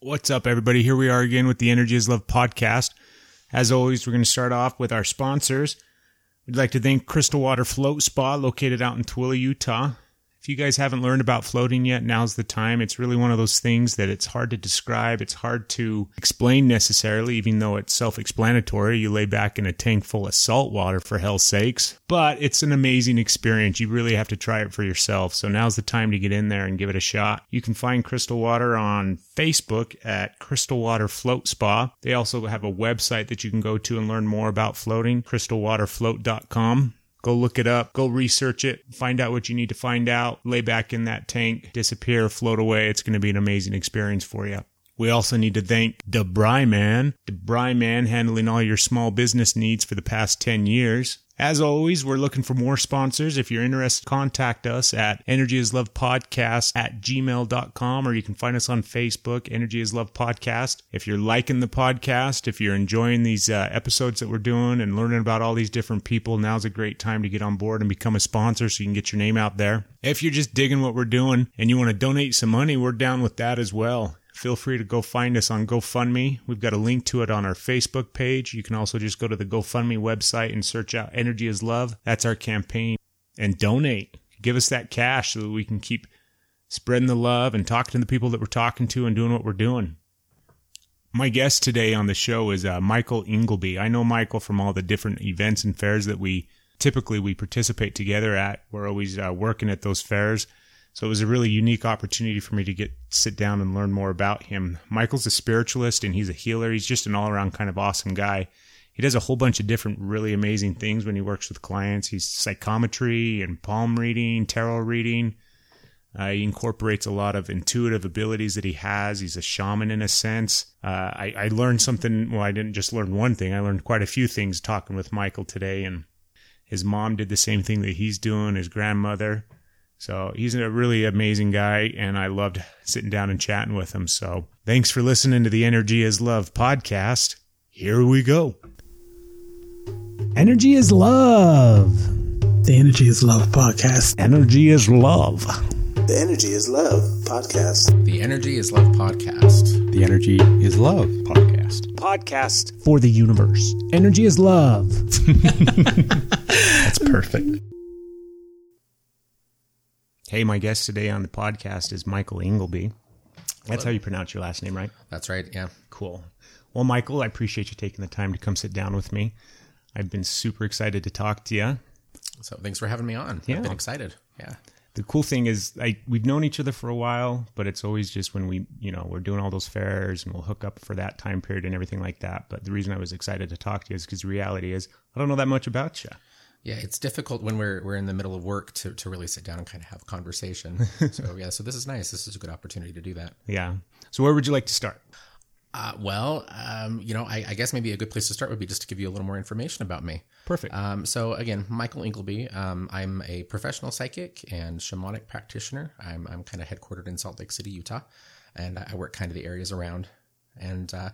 What's up, everybody? Here we are again with the Energy is Love podcast. As always, we're going to start off with our sponsors. We'd like to thank Crystal Water Float Spa, located out in Tooele, Utah. If you guys haven't learned about floating yet, now's the time. It's really one of those things that it's hard to describe. It's hard to explain necessarily, even though it's self explanatory. You lay back in a tank full of salt water, for hell's sakes. But it's an amazing experience. You really have to try it for yourself. So now's the time to get in there and give it a shot. You can find Crystal Water on Facebook at Crystal Water Float Spa. They also have a website that you can go to and learn more about floating, crystalwaterfloat.com. Go look it up, go research it, find out what you need to find out, lay back in that tank, disappear, float away. It's going to be an amazing experience for you. We also need to thank DeBry Man. DeBry Man handling all your small business needs for the past 10 years. As always, we're looking for more sponsors. If you're interested, contact us at Energy is Love Podcast at gmail.com or you can find us on Facebook, Energy is Love Podcast. If you're liking the podcast, if you're enjoying these uh, episodes that we're doing and learning about all these different people, now's a great time to get on board and become a sponsor so you can get your name out there. If you're just digging what we're doing and you want to donate some money, we're down with that as well feel free to go find us on GoFundMe. We've got a link to it on our Facebook page. You can also just go to the GoFundMe website and search out Energy is Love. That's our campaign. And donate. Give us that cash so that we can keep spreading the love and talking to the people that we're talking to and doing what we're doing. My guest today on the show is uh, Michael Ingleby. I know Michael from all the different events and fairs that we typically we participate together at. We're always uh, working at those fairs so it was a really unique opportunity for me to get sit down and learn more about him. Michael's a spiritualist and he's a healer. He's just an all around kind of awesome guy. He does a whole bunch of different really amazing things when he works with clients. He's psychometry and palm reading, tarot reading. Uh, he incorporates a lot of intuitive abilities that he has. He's a shaman in a sense. Uh, I, I learned something. Well, I didn't just learn one thing. I learned quite a few things talking with Michael today. And his mom did the same thing that he's doing. His grandmother. So he's a really amazing guy, and I loved sitting down and chatting with him. So thanks for listening to the Energy is Love podcast. Here we go. Energy is love. The Energy is Love podcast. Energy is love. The Energy is Love podcast. The Energy is Love podcast. The Energy is Love podcast. Podcast for the universe. Energy is love. That's perfect. Hey, my guest today on the podcast is Michael Ingleby. That's how you pronounce your last name, right? That's right. Yeah. Cool. Well, Michael, I appreciate you taking the time to come sit down with me. I've been super excited to talk to you. So thanks for having me on. Yeah. I've been excited. Yeah. The cool thing is, like, we've known each other for a while, but it's always just when we, you know, we're doing all those fairs and we'll hook up for that time period and everything like that. But the reason I was excited to talk to you is because the reality is, I don't know that much about you. Yeah, it's difficult when we're we're in the middle of work to, to really sit down and kind of have a conversation. so yeah, so this is nice. This is a good opportunity to do that. Yeah. So where would you like to start? Uh, well, um, you know, I, I, guess maybe a good place to start would be just to give you a little more information about me. Perfect. Um, so again, Michael Ingleby. Um, I'm a professional psychic and shamanic practitioner. I'm I'm kind of headquartered in Salt Lake City, Utah, and I work kind of the areas around. And uh,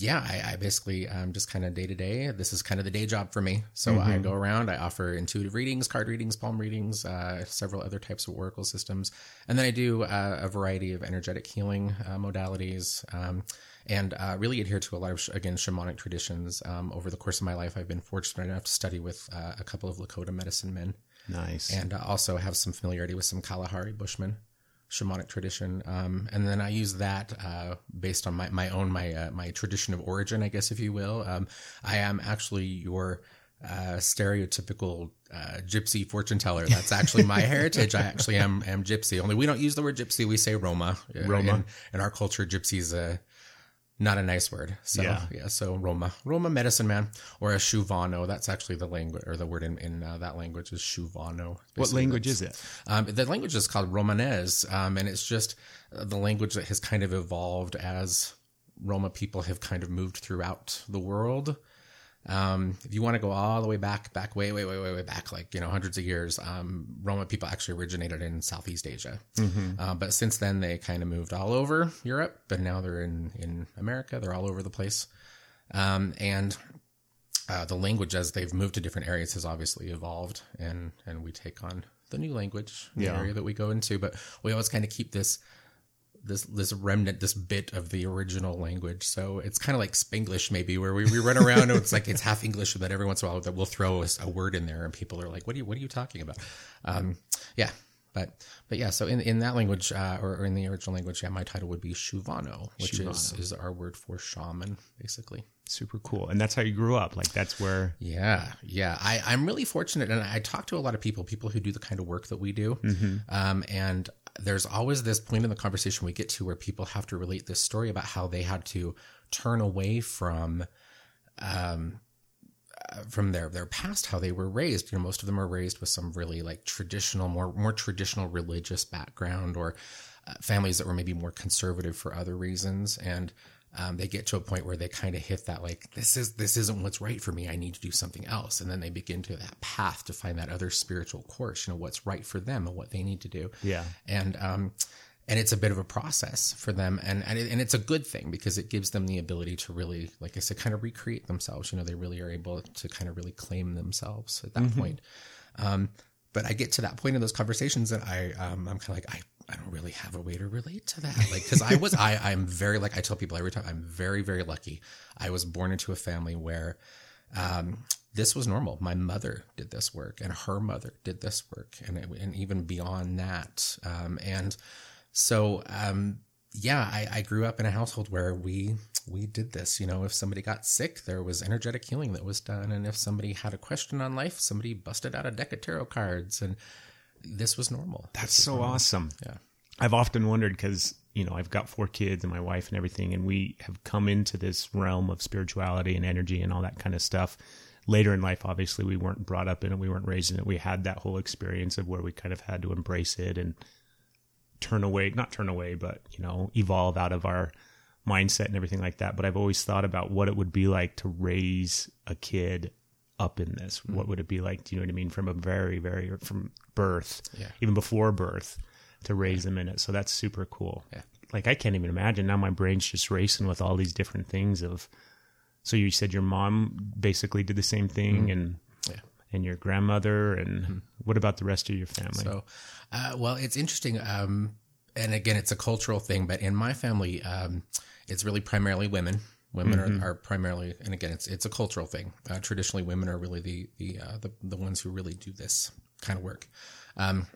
yeah, I, I basically um, just kind of day to day. This is kind of the day job for me. So mm-hmm. I go around, I offer intuitive readings, card readings, palm readings, uh, several other types of oracle systems, and then I do uh, a variety of energetic healing uh, modalities. Um, and uh, really adhere to a lot of again shamanic traditions. Um, over the course of my life, I've been fortunate enough to study with uh, a couple of Lakota medicine men. Nice, and uh, also have some familiarity with some Kalahari Bushmen shamanic tradition, um, and then I use that uh, based on my, my own my uh, my tradition of origin, I guess if you will. Um, I am actually your uh, stereotypical uh, gypsy fortune teller. That's actually my heritage. I actually am am gypsy. Only we don't use the word gypsy; we say Roma. Roma. In, in our culture, gypsy is a not a nice word. So yeah, yeah so Roma, Roma medicine man, or a Shuvano. That's actually the language or the word in, in uh, that language is Shuvano. What language is it? Um, the language is called Romanes, um, and it's just uh, the language that has kind of evolved as Roma people have kind of moved throughout the world. Um, if you want to go all the way back, back way, way, way, way, way back, like you know, hundreds of years, um, Roma people actually originated in Southeast Asia. Mm-hmm. Uh, but since then, they kind of moved all over Europe, but now they're in in America. They're all over the place, um, and uh, the language as they've moved to different areas has obviously evolved, and and we take on the new language, the Yeah. area that we go into. But we always kind of keep this this this remnant, this bit of the original language. So it's kind of like Spanglish, maybe, where we, we run around and it's like it's half English, but every once in a while that we'll throw a, a word in there, and people are like, "What are you What are you talking about?" Um, yeah, but but yeah. So in in that language, uh, or, or in the original language, yeah, my title would be Shuvano, which is is our word for shaman, basically. Super cool. And that's how you grew up. Like that's where Yeah, yeah. I, I'm really fortunate, and I talk to a lot of people, people who do the kind of work that we do. Um, and there's always this point in the conversation we get to where people have to relate this story about how they had to turn away from, um, uh, from their their past, how they were raised. You know, most of them are raised with some really like traditional, more more traditional religious background, or uh, families that were maybe more conservative for other reasons, and um, they get to a point where they kind of hit that like this is this isn't what's right for me. I need to do something else. And then they begin to that path to find that other spiritual course you know what's right for them and what they need to do. Yeah. and um and it's a bit of a process for them. And and, it, and it's a good thing because it gives them the ability to really like i said kind of recreate themselves. You know they really are able to kind of really claim themselves at that point. um but i get to that point in those conversations that i um, i'm kind of like i I don't really have a way to relate to that. Like, cause I was, I, I'm very, like I tell people every time, I'm very, very lucky. I was born into a family where, um, this was normal. My mother did this work and her mother did this work and, it, and even beyond that. Um, and so, um, yeah, I, I grew up in a household where we, we did this, you know, if somebody got sick, there was energetic healing that was done. And if somebody had a question on life, somebody busted out a deck of tarot cards and this was normal. That's so awesome. Yeah. I've often wondered because, you know, I've got four kids and my wife and everything, and we have come into this realm of spirituality and energy and all that kind of stuff. Later in life, obviously, we weren't brought up in it, we weren't raised in it. We had that whole experience of where we kind of had to embrace it and turn away, not turn away, but, you know, evolve out of our mindset and everything like that. But I've always thought about what it would be like to raise a kid up in this. Mm-hmm. What would it be like? Do you know what I mean? From a very, very, from birth, Yeah. even before birth, to raise them in it. So that's super cool. Yeah. Like I can't even imagine now. My brain's just racing with all these different things. Of so you said your mom basically did the same thing, and Mm-hmm. Yeah. and your grandmother, and what about the rest of your family? So, uh, well, it's interesting. Um, and again, it's a cultural thing, but in my family, um, it's really primarily women. Women are, are primarily, and again, it's it's a cultural thing. Uh, traditionally, women are really the the, uh, the the ones who really do this kind of work. Um,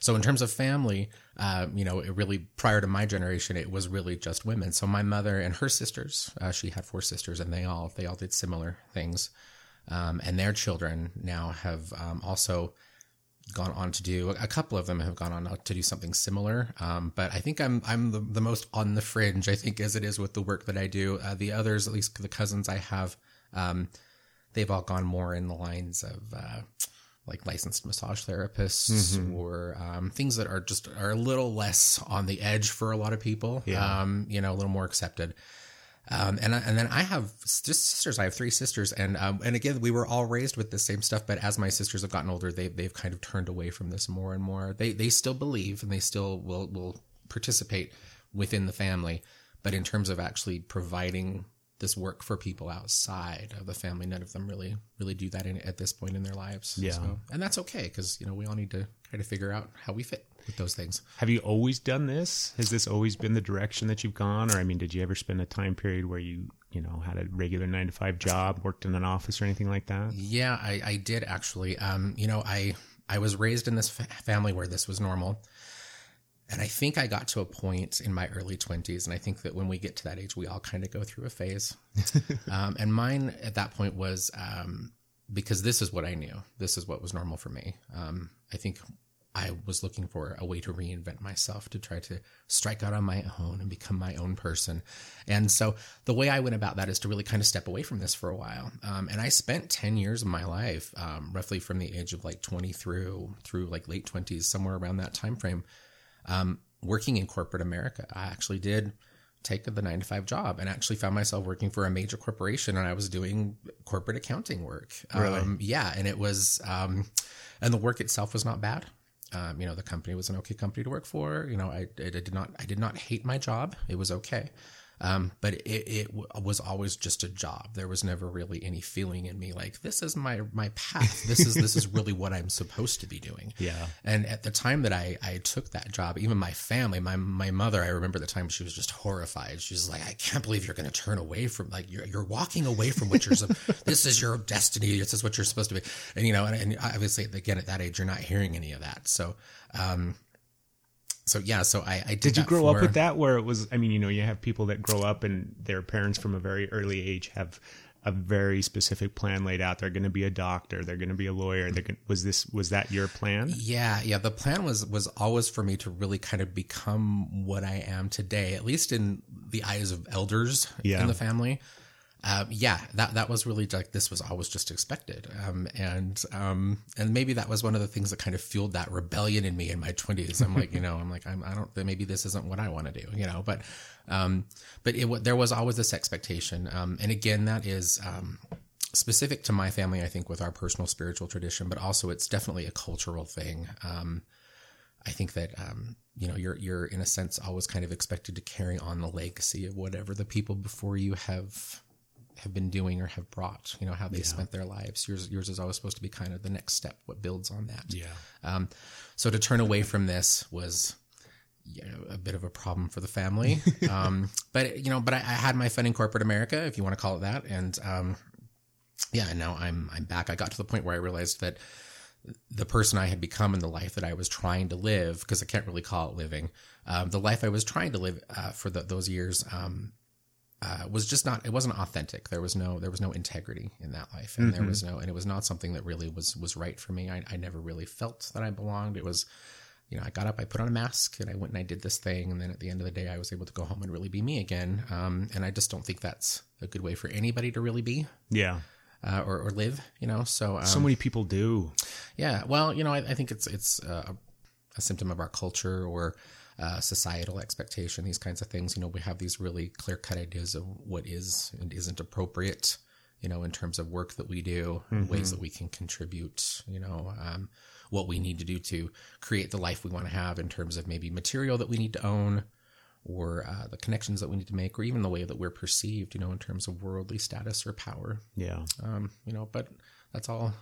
so in terms of family, uh, you know, it really prior to my generation, it was really just women. So my mother and her sisters, uh, she had four sisters, and they all they all did similar things. Um, and their children now have um, also gone on to do a couple of them have gone on to do something similar. Um, but I think I'm I'm the, the most on the fringe. I think as it is with the work that I do. Uh, the others, at least the cousins I have, um, they've all gone more in the lines of. Uh, like licensed massage therapists or um, things that are just are a little less on the edge for a lot of people. Yeah. Um, you know, a little more accepted. Um, and and then I have just sisters. I have three sisters, and um, and again, we were all raised with the same stuff. But as my sisters have gotten older, they they've kind of turned away from this more and more. They they still believe, and they still will will participate within the family. But in terms of actually providing this work for people outside of the family, none of them really really do that in, at this point in their lives. Yeah. So, and that's okay because you know we all need to kind of figure out how we fit with those things. Have you always done this? Has this always been the direction that you've gone, or I mean, did you ever spend a time period where you you know had a regular nine to five job, worked in an office or anything like that? Yeah, I, I did actually. Um, you know, I I was raised in this fa- family where this was normal, and I think I got to a point in my early twenties, and I think that when we get to that age, we all kind of go through a phase. um, and mine at that point was um, because this is what I knew. This is what was normal for me. Um, I think I was looking for a way to reinvent myself to try to strike out on my own and become my own person. And so the way I went about that is to really kind of step away from this for a while. Um, and I spent 10 years of my life, um, roughly from the age of like 20 through, through like late 20s, somewhere around that time frame, um, working in corporate America. I actually did take the nine to five job and actually found myself working for a major corporation and I was doing corporate accounting work. Really? Um, yeah. And it was, um, and the work itself was not bad. Um, you know, the company was an okay company to work for. You know, I, I did not, I did not hate my job. It was okay. Um, but it, it w- was always just a job. There was never really any feeling in me like this is my my path. This is this is really what I'm supposed to be doing. Yeah. And at the time that I, I took that job, even my family, my my mother, I remember the time she was just horrified. She was like, "I can't believe you're going to turn away from like you're you're walking away from what you're. this is your destiny. This is what you're supposed to be." And you know, and, and obviously, again, at that age, you're not hearing any of that. So, um, so yeah, so I, I did. Did you grow up with that where it was I mean, you know, you have people that grow up and their parents from a very early age have a very specific plan laid out. They're going to be a doctor, they're going to be a lawyer. They're going, was this was that your plan? Yeah, yeah. The plan was was always for me to really kind of become what I am today, at least in the eyes of elders Yeah. in the family. Um, yeah, that that was really like this was always just expected, um, and um, and maybe that was one of the things that kind of fueled that rebellion in me in my twenties. I'm like, you know, I'm like, I'm, I don't, maybe this isn't what I want to do, you know, but, um, but it there was always this expectation, um, and again, that is um, specific to my family, I think, with our personal spiritual tradition, but also it's definitely a cultural thing. Um, I think that um, you know you're you're in a sense always kind of expected to carry on the legacy of whatever the people before you have have been doing or have brought. You know how they spent their lives. Yours yours is always supposed to be kind of the next step, what builds on that. Yeah. Um, so to turn away from this was you know, a bit of a problem for the family. um, but you know, but I, I had my fun in corporate America, if you want to call it that, and um, yeah, and now I'm I'm back. I got to the point where I realized that the person I had become in the life that I was trying to live, because I can't really call it living, um, the life I was trying to live uh, for the, those years um, uh, was just not. It wasn't authentic. There was no there was no integrity in that life, and there was no, and it was not something that really was was right for me. I, I never really felt that I belonged. It was. You know, I got up, I put on a mask, and I went and I did this thing. And then at the end of the day, I was able to go home and really be me again. Um, and I just don't think that's a good way for anybody to really be Yeah. uh, or, or live. You know, so um, So many people do. yeah, well, you know, I, I think it's it's uh, a symptom of our culture or uh, societal expectation. These kinds of things. You know, we have these really clear cut ideas of what is and isn't appropriate. You know, in terms of work that we do, ways that we can contribute. You know, um, what we need to do to create the life we want to have in terms of maybe material that we need to own. Or uh, the connections that we need to make, or even the way that we're perceived, you know, in terms of worldly status or power Yeah. um, you know, but that's all.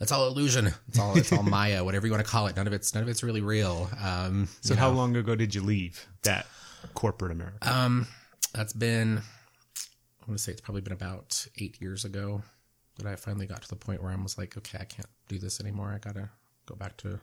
That's all illusion. It's all. It's all Maya. Whatever you want to call it. None of it's. None of it's really real. Um, So how long ago did you leave that corporate America? um, that's been. I want to say it's probably been about eight years ago that I finally got to the point where I was like, okay, I can't do this anymore. I gotta go back to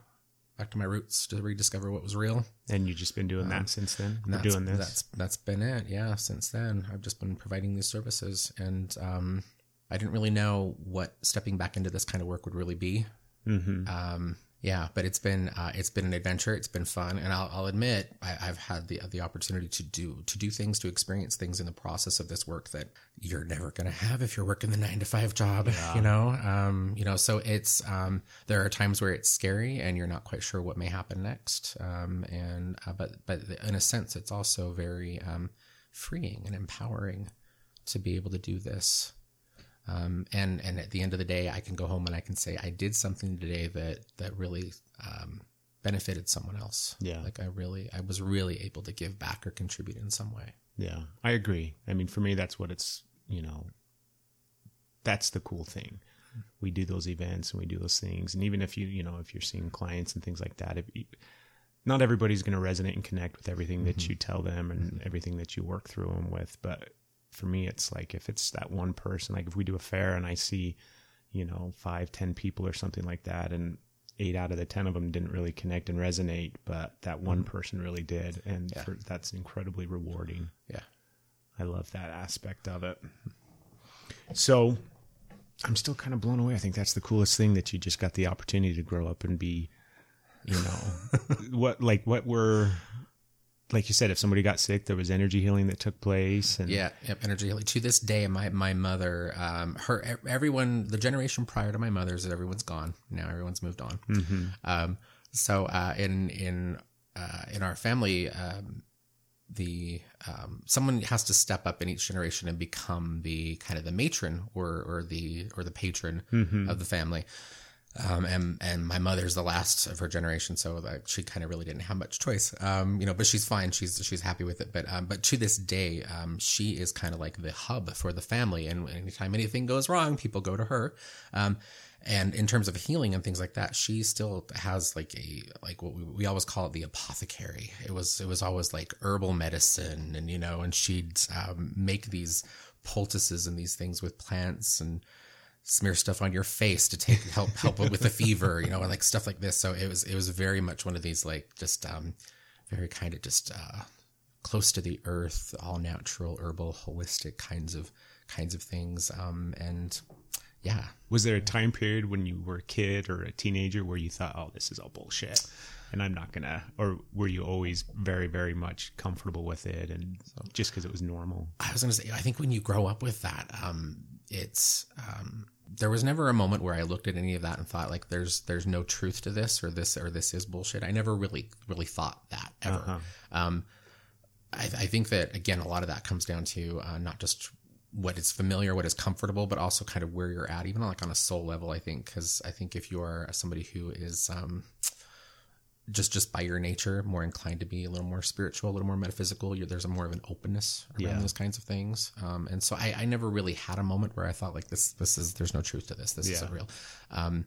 back to my roots to rediscover what was real. and you've just been doing that since then? That's, doing this? That's that's been it. Yeah, since then I've just been providing these services, and um, I didn't really know what stepping back into this kind of work would really be. mm-hmm. Um, yeah, but it's been uh, it's been an adventure. It's been fun, and I'll, I'll admit I, I've had the the opportunity to do to do things to experience things in the process of this work that you're never going to have if you're working the nine to five job. You know, um, you know. So it's um, there are times where it's scary and you're not quite sure what may happen next. Um, and uh, but but in a sense, it's also very um, freeing and empowering to be able to do this. Um, and and at the end of the day, I can go home and I can say I did something today that that really um, benefited someone else. Yeah. like I really, I was really able to give back or contribute in some way. Yeah, I agree. I mean, for me, that's what it's, you know, that's the cool thing. We do those events and we do those things. And even if you, you know, if you're seeing clients and things like that, if you, not everybody's going to resonate and connect with everything that you tell them and everything that you work through them with. But for me, it's like if it's that one person, like if we do a fair and I see, you know, five, ten people or something like that, and eight out of the ten of them didn't really connect and resonate, but that one mm-hmm. person really did, and Yeah. for, that's incredibly rewarding. Yeah. I love that aspect of it. So I'm still kind of blown away. I think that's the coolest thing that you just got the opportunity to grow up and be, you know, what like what were like you said, if somebody got sick, there was energy healing that took place and Yeah, yep, energy healing. To this day, my my mother, um, her everyone, the generation prior to my mother's, everyone's gone now. Everyone's moved on. Um, so uh, in in uh, in our family, um, the um, someone has to step up in each generation and become the kind of the matron or or the or the patron of the family. Um, and and my mother's the last of her generation, so like she kind of really didn't have much choice. Um, you know, but she's fine. She's she's happy with it. But um, but to this day, um, she is kind of like the hub for the family. And anytime anything goes wrong, people go to her. Um, and in terms of healing and things like that, she still has like a like what we, we always call it the apothecary. It was it was always like herbal medicine, and you know, and she'd um, make these poultices and these things with plants and smear stuff on your face to take help help with the fever, you know, and like stuff like this. So it was it was very much one of these like just um very kind of just uh close to the earth, all natural, herbal, holistic kinds of kinds of things. Um and yeah. Was there a time period when you were a kid or a teenager where you thought, "Oh, this is all bullshit," and I'm not gonna, or were you always very, very much comfortable with it, and just because it was normal? I was gonna say, I think when you grow up with that, um, it's um, there was never a moment where I looked at any of that and thought like, there's there's no truth to this, or this or this is bullshit. I never really really thought that ever. Um, I, I think that again, a lot of that comes down to uh, not just what is familiar, what is comfortable, but also kind of where you're at, even like on a soul level. I think because I think if you are somebody who is um, just just by your nature more inclined to be a little more spiritual, a little more metaphysical. You're, there's a more of an openness around Yeah. those kinds of things, um, and so I, I never really had a moment where I thought like this this is there's no truth to this. This Yeah. isn't real. Um,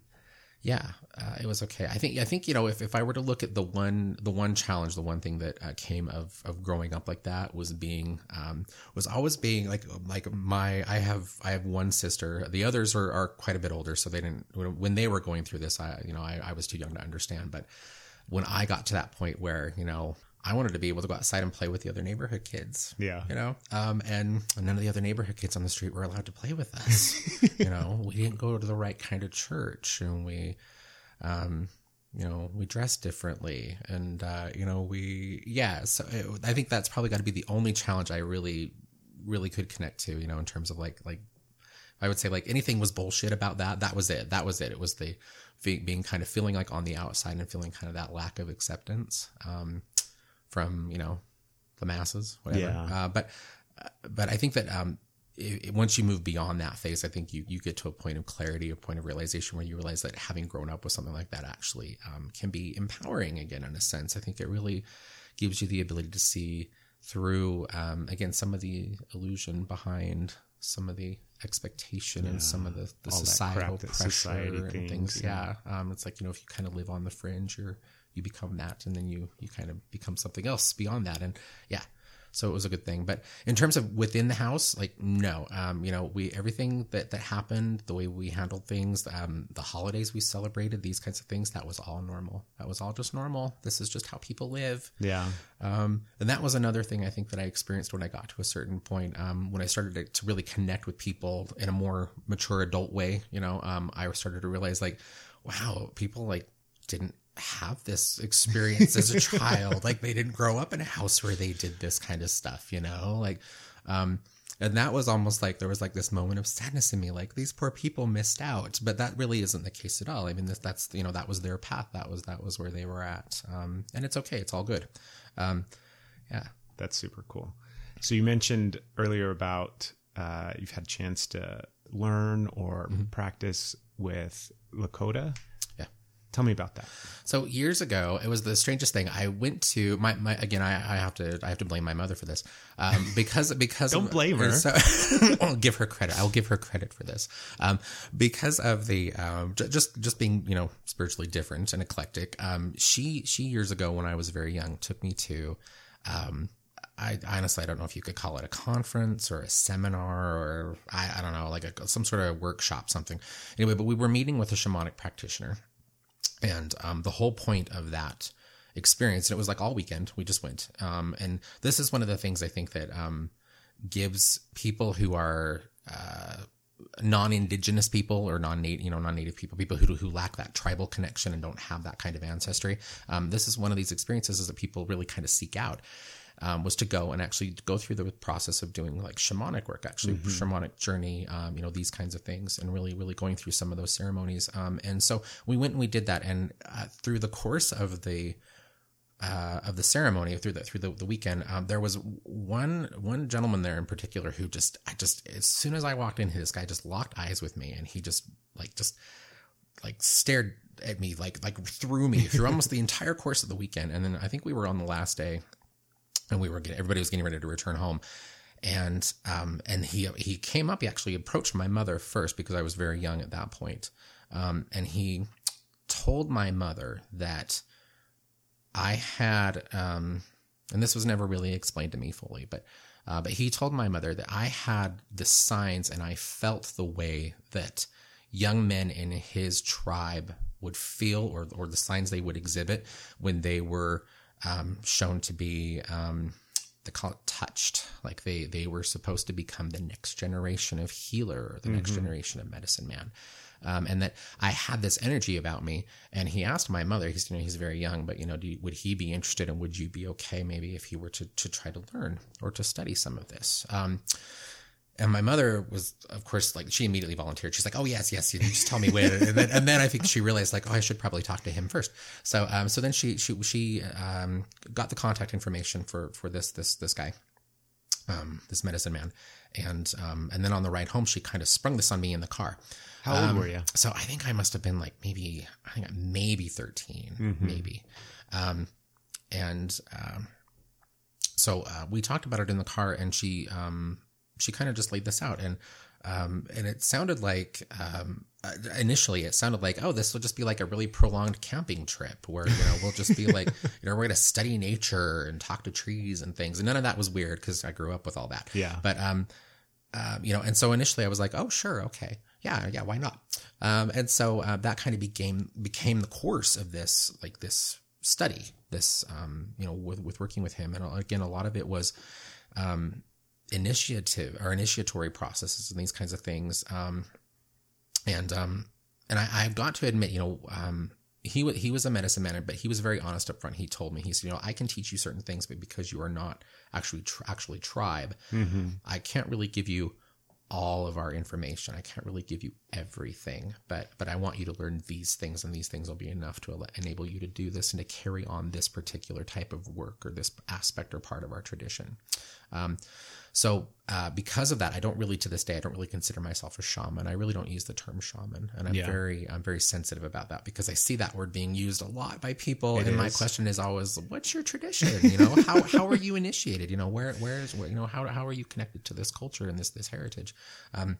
yeah, uh, it was okay. I think I think you know if, if I were to look at the one the one challenge, the one thing that uh, came of of growing up like that was being um, was always being like like my I have I have one sister. The others are, are quite a bit older, so they didn't when when they were going through this. I you know I, I was too young to understand, but when I got to that point where you know I wanted to be able to go outside and play with the other neighborhood kids. Yeah. You know, um, and none of the other neighborhood kids on the street were allowed to play with us. you know, we didn't go to the right kind of church and we, um, you know, we dressed differently and, uh, you know, we, yeah. So it, I think that's probably got to be the only challenge I really, really could connect to, you know, in terms of like, like, I would say like anything was bullshit about that. That was it. That was it. It was the being kind of feeling like on the outside and feeling kind of that lack of acceptance um, from you know the masses, whatever. Yeah. Uh, but uh, but I think that um, i i- once you move beyond that phase, I think you you get to a point of clarity, a point of realization where you realize that having grown up with something like that actually um, can be empowering again in a sense. I think it really gives you the ability to see through um, again some of the illusion behind some of the expectation and some of the, the All societal pressure society and things. thinks, Yeah, um, it's like you know if you kind of live on the fringe, you're you become that, and then you you kind of become something else beyond that, and yeah. So it was a good thing, but in terms of within the house, like no, um, you know, we everything that that happened, the way we handled things, um, the holidays we celebrated, these kinds of things, that was all normal. That was all just normal. This is just how people live. Yeah. Um, and that was another thing I think that I experienced when I got to a certain point, um, when I started to, to really connect with people in a more mature adult way. You know, um, I started to realize like, wow, people like didn't have this experience as a child. Like they didn't grow up in a house where they did this kind of stuff. You know, like, um, and that was almost like there was like this moment of sadness in me, like these poor people missed out. But that really isn't the case at all. I mean, that's, that's you know that was their path. That was that was where they were at, um, and it's okay. It's all good. Um, yeah. That's super cool. So you mentioned earlier about uh, you've had a chance to learn or practice with Lakota. Tell me about that. So years ago, it was the strangest thing. I went to my, my again. I, I have to I have to blame my mother for this, um, because because Don't of- blame her. So, I'll give her credit. I'll give her credit for this, um, because of the um, j- just just being you know spiritually different and eclectic. Um, she she years ago when I was very young took me to. Um, I honestly I don't know if you could call it a conference or a seminar or I, I don't know like a, some sort of workshop something. Anyway, but we were meeting with a shamanic practitioner and um, the whole point of that experience, and it was like all weekend, we just went. Um, and this is one of the things I think that um, gives people who are uh, non-indigenous people or non-native, you know, non-native people, people who who lack that tribal connection and don't have that kind of ancestry. Um, this is one of these experiences that people really kind of seek out. Um, was to go and actually go through the process of doing like shamanic work, actually shamanic journey, um, you know, these kinds of things, and really, really going through some of those ceremonies. Um, and so we went and we did that, and uh, through the course of the uh, of the ceremony through the through the, the weekend, um, there was one one gentleman there in particular who just I just as soon as I walked in, this guy just locked eyes with me, and he just like just like stared at me like like through me through almost the entire course of the weekend. And then I think we were on the last day, and we were getting, everybody was getting ready to return home. And um and he he came up. He actually approached my mother first because I was very young at that point. Um, and he told my mother that I had um, and this was never really explained to me fully, but uh, but he told my mother that I had the signs and I felt the way that young men in his tribe would feel or or the signs they would exhibit when they were um, shown to be um, they call it touched like they they were supposed to become the next generation of healer or the next generation of medicine man um, and that I had this energy about me. And he asked my mother, he's you know he's very young, but you know, do you, would he be interested, and would you be okay maybe if he were to to try to learn or to study some of this? Um, and my mother was, of course, like she immediately volunteered. She's like, "Oh yes, yes, you just tell me when." and, then, and then I think she realized, like, "Oh, I should probably talk to him first. So, um, so then she she she um, got the contact information for for this this this guy, um, this medicine man, and um, and then on the ride home, she kind of sprung this on me in the car. How old Um, were you? So I think I must have been like maybe I think maybe 13 maybe, um, and um, so uh, we talked about it in the car, and she um, she kind of just laid this out, and um, and it sounded like um, uh, initially it sounded like oh this will just be like a really prolonged camping trip where you know we'll just be like you know we're gonna study nature and talk to trees and things, and none of that was weird because I grew up with all that. Yeah. but um, um, you know, and so initially I was like, oh, sure, okay, yeah, yeah, why not? Um, and so uh, that kind of became became the course of this like this study, this um, you know, with with working with him, and again, a lot of it was um, initiative or initiatory processes and these kinds of things. Um, and um, and I, I've got to admit, you know, um, he he was a medicine man, but he was very honest up front. He told me, he said, you know, I can teach you certain things, but because you are not actually tr- actually tribe, I can't really give you all of our information. I can't really give you everything, but but I want you to learn these things, and these things will be enough to enable you to do this and to carry on this particular type of work or this aspect or part of our tradition. Um, so uh, because of that, I don't really to this day I don't really consider myself a shaman. I really don't use the term shaman, and I'm Yeah. very I'm very sensitive about that because I see that word being used a lot by people, It and my question is always, what's your tradition? You know, how how are you initiated? You know, where where's where you know how how are you connected to this culture and this this heritage? Um,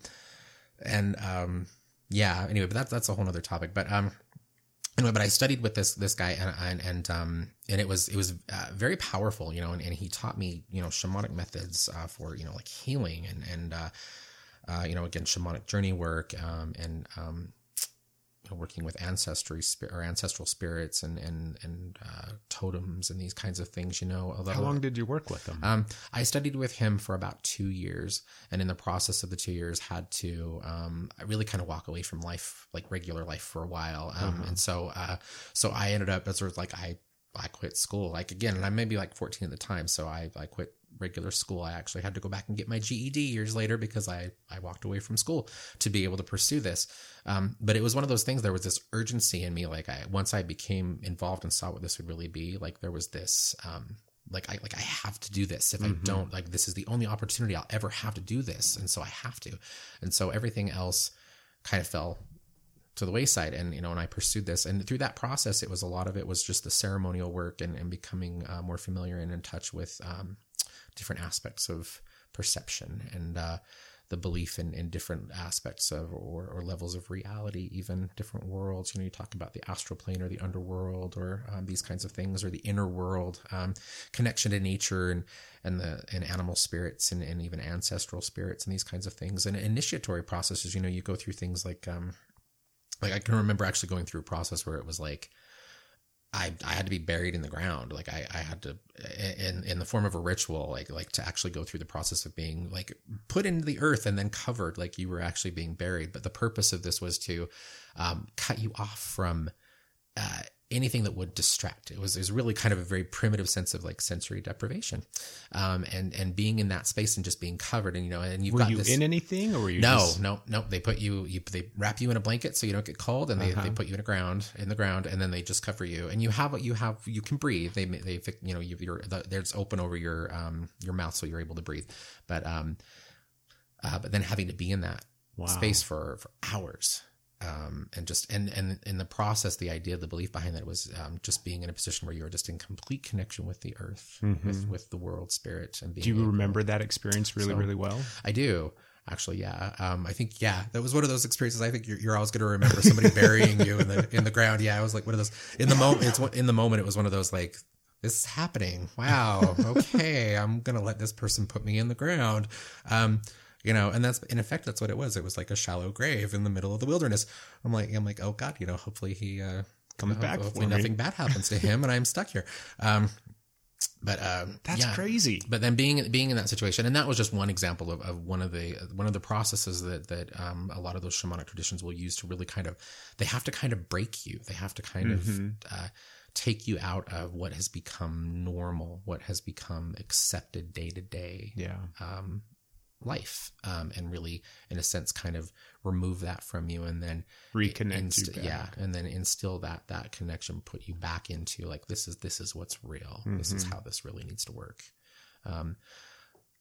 and um, yeah. Anyway, but that's that's a whole other topic. But um, anyway, but I studied with this this guy and and and um and it was it was uh, very powerful, you know, and, and he taught me you know shamanic methods uh, for you know like healing and and uh, uh, you know again shamanic journey work um and um know, working with ancestry or ancestral spirits and and and uh, totems and these kinds of things, you know. Although, How long did you work with them? um, I studied with him for about two years, and in the process of the two years, had to um, I really kind of walk away from life, like regular life, for a while. Um, And so, uh, so I ended up as sort of like I I quit school. Like again, and I may be like 14 at the time, so I I quit regular school. I actually had to go back and get my GED years later because I I walked away from school to be able to pursue this. Um, but it was one of those things. There was this urgency in me. Like I once I became involved and saw what this would really be. Like there was this. Um, like I like I have to do this. If I don't, like this is the only opportunity I'll ever have to do this, and so I have to. And so everything else kind of fell to the wayside. And you know, and I pursued this, and through that process, it was a lot of it was just the ceremonial work and, and becoming uh, more familiar and in touch with um, different aspects of perception and uh, the belief in, in different aspects of or, or levels of reality, even different worlds. You know, you talk about the astral plane or the underworld or um, these kinds of things, or the inner world, um, connection to nature and and the and animal spirits and, and even ancestral spirits and these kinds of things. And initiatory processes, you know, you go through things like um, like I can remember actually going through a process where it was like I, I had to be buried in the ground. Like I, I had to, in, in the form of a ritual, like, like to actually go through the process of being like put into the earth and then covered like you were actually being buried. But the purpose of this was to, um, cut you off from, uh, anything that would distract. It was, it was really kind of a very primitive sense of like sensory deprivation. Um, and, and being in that space and just being covered and, you know, and you've were got you this. in anything, or were you? No, just- no, no. They put you, you, they wrap you in a blanket so you don't get cold, and they, Uh-huh. they put you in a ground, in the ground, and then they just cover you, and you have, what you have, you can breathe. They, they, you know, you, you're, the, there's open over your, um, your mouth so you're able to breathe, but, um, uh, but then having to be in that Wow. space for for hours, um, and just and and in the process, the idea, the belief behind that was um, just being in a position where you were just in complete connection with the earth, with with the world spirit, and being. Mm-hmm. Do you remember that experience really, So- really well? I do actually. Yeah. Um, I think yeah, that was one of those experiences. I think you're, you're always going to remember somebody burying you in the in the ground. Yeah, I was like one of those in the moment. It's one- in the moment. It was one of those like this is happening. Wow. Okay, I'm gonna let this person put me in the ground. Um, you know, and that's in effect that's what it was. It was like a shallow grave in the middle of the wilderness. I'm like, I'm like, oh God, you know, hopefully he uh, Comes back Hopefully for me. nothing bad happens to him, and I'm stuck here. Um, but um, That's yeah crazy. but then being being in that situation and that was just one example of, of one of the one of the processes that that um, a lot of those shamanic traditions will use to really kind of they have to kind of break you they have to kind of uh, take you out of what has become normal what has become accepted day to day Yeah. um, life um, and really in a sense kind of remove that from you and then Reconnect inst- you back. yeah and then instill that that connection put you back into like this is this is what's real this is Mm-hmm. how this really needs to work um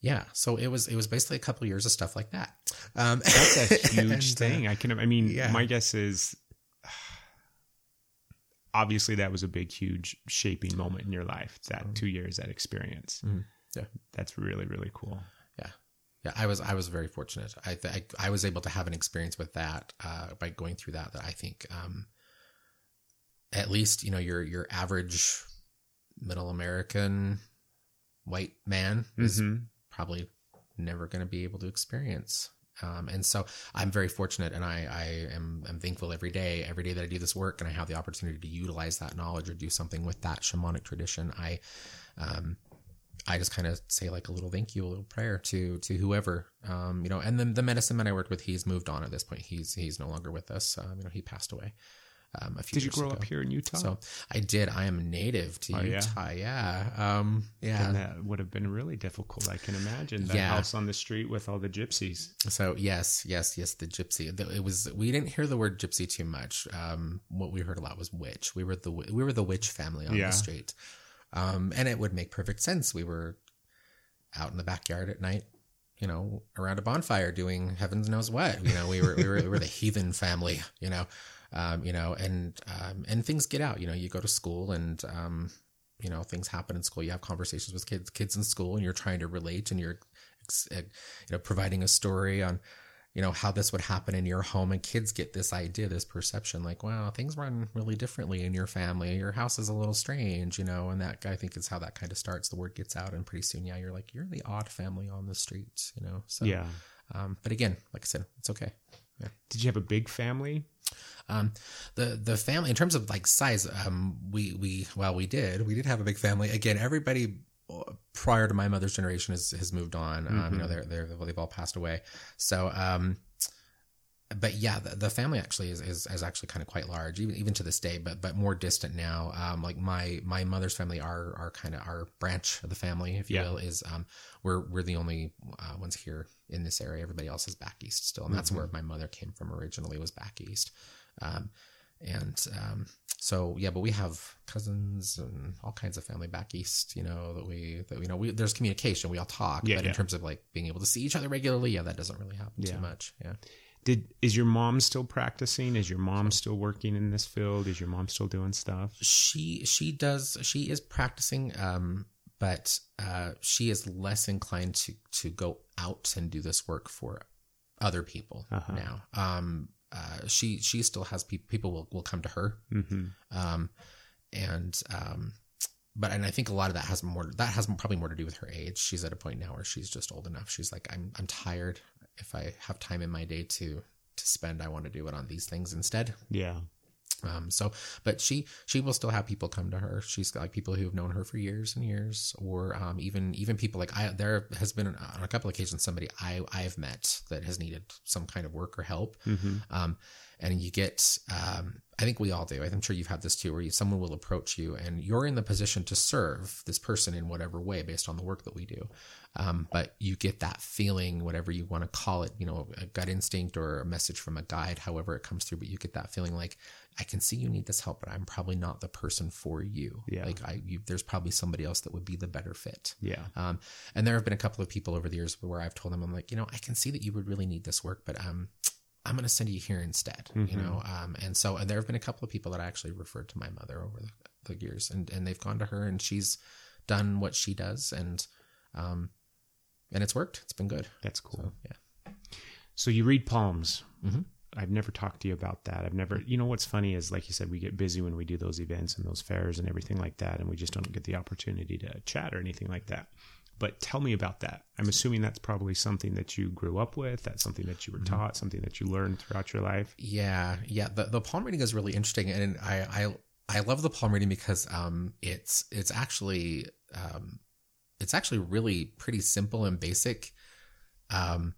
yeah so it was it was basically a couple years of stuff like that um That's a huge and, uh, thing. I can. I mean, yeah. my guess is obviously that was a big, huge shaping moment in your life. That two years, that experience. Mhm. Yeah. That's really, really cool. Yeah i was i was very fortunate i th- I, I was able to have an experience with that uh by going through that that i think um at least you know your your average middle american white man is Mhm. probably never going to be able to experience um, and so I'm very fortunate, and I, I am am thankful every day, every day that I do this work, and I have the opportunity to utilize that knowledge or do something with that shamanic tradition. I, um, I just kind of say like a little thank you, a little prayer to to whoever, um, you know. And then the medicine man I worked with, he's moved on at this point. He's he's no longer with us. Um, you know, he passed away. Um, a few Did you grow ago. up here in Utah? So I did. I am native to Oh, yeah? Utah. Yeah. Um, yeah. And that would have been really difficult. I can imagine that Yeah. house on the street with all the gypsies. So yes, yes, yes, the gypsy. It was. We didn't hear the word gypsy too much. Um, what we heard a lot was witch. We were the we were the witch family on Yeah. the street, um, and it would make perfect sense. We were out in the backyard at night, you know, around a bonfire doing heavens knows what. You know, we were we were, we were the heathen family. You know, um, you know, and um, and things get out. You know, you go to school and um, you know things happen in school. You have conversations with kids kids in school, and you're trying to relate, and you're you know providing a story on you know how this would happen in your home and kids get this idea this perception like wow things run really differently in your family your house is a little strange you know and that i think is how that kind of starts the word gets out and pretty soon yeah you're like you're the odd family on the streets you know so Yeah. um, but again like i said it's okay Did you have a big family? um, the the family in terms of like size, um, we we well we did we did have a big family. Again, everybody prior to my mother's generation has has moved on. Um, you know, they're they're they've all passed away. So, um, but yeah, the, the family actually is, is is actually kind of quite large, even even to this day. But but more distant now. Um, like my my mother's family, our our kind of our branch of the family, if you Yeah. will, is um, we're we're the only uh, ones here in this area. Everybody else is back east still, and that's where my mother came from originally. Was back east. Um, and um, so yeah, but we have cousins and all kinds of family back east. You know that we that you know we there's communication. We all talk, Yeah, but yeah. in terms of like being able to see each other regularly, yeah, that doesn't really happen Yeah. too much. Yeah. Did is your mom still practicing? Is your mom still working in this field? Is your mom still doing stuff? she she does she is practicing um but uh she is less inclined to to go out and do this work for other people Uh-huh. now um uh she she still has people people will, will come to her Mm-hmm. um and um but and I think a lot of that has more that has probably more to do with her age. She's at a point now where she's just old enough. She's like, I'm I'm tired. If I have time in my day to to spend, I want to do it on these things instead. Yeah. Um, so, but she she will still have people come to her. She's got like people who have known her for years and years, or um, even even people like I. There has been on a couple occasions somebody I I've met that has needed some kind of work or help. Mm-hmm. Um, and you get, um, I think we all do. I'm sure you've had this too, where you, someone will approach you and you're in the position to serve this person in whatever way based on the work that we do. Um, but you get that feeling, whatever you want to call it, you know, a gut instinct or a message from a guide, however it comes through. But you get that feeling like, I can see you need this help, but I'm probably not the person for you. Yeah. Like I, you, there's probably somebody else that would be the better fit. Yeah. Um, and there have been a couple of people over the years where I've told them, I'm like, you know, I can see that you would really need this work, but um, I'm going to send you here instead, you know? Um, and so and there have been a couple of people that I actually referred to my mother over the, the years and, and they've gone to her and she's done what she does. And, um, and it's worked. It's been good. That's cool. So, yeah. So you read palms. Mhm. I've never talked to you about that. I've never, you know, what's funny is, like you said, we get busy when we do those events and those fairs and everything like that, and we just don't get the opportunity to chat or anything like that. But tell me about that. I'm assuming that's probably something that you grew up with. That's something that you were taught, something that you learned throughout your life. Yeah, yeah. The the palm reading is really interesting, and I I I love the palm reading because um it's it's actually um it's actually really pretty simple and basic. Um,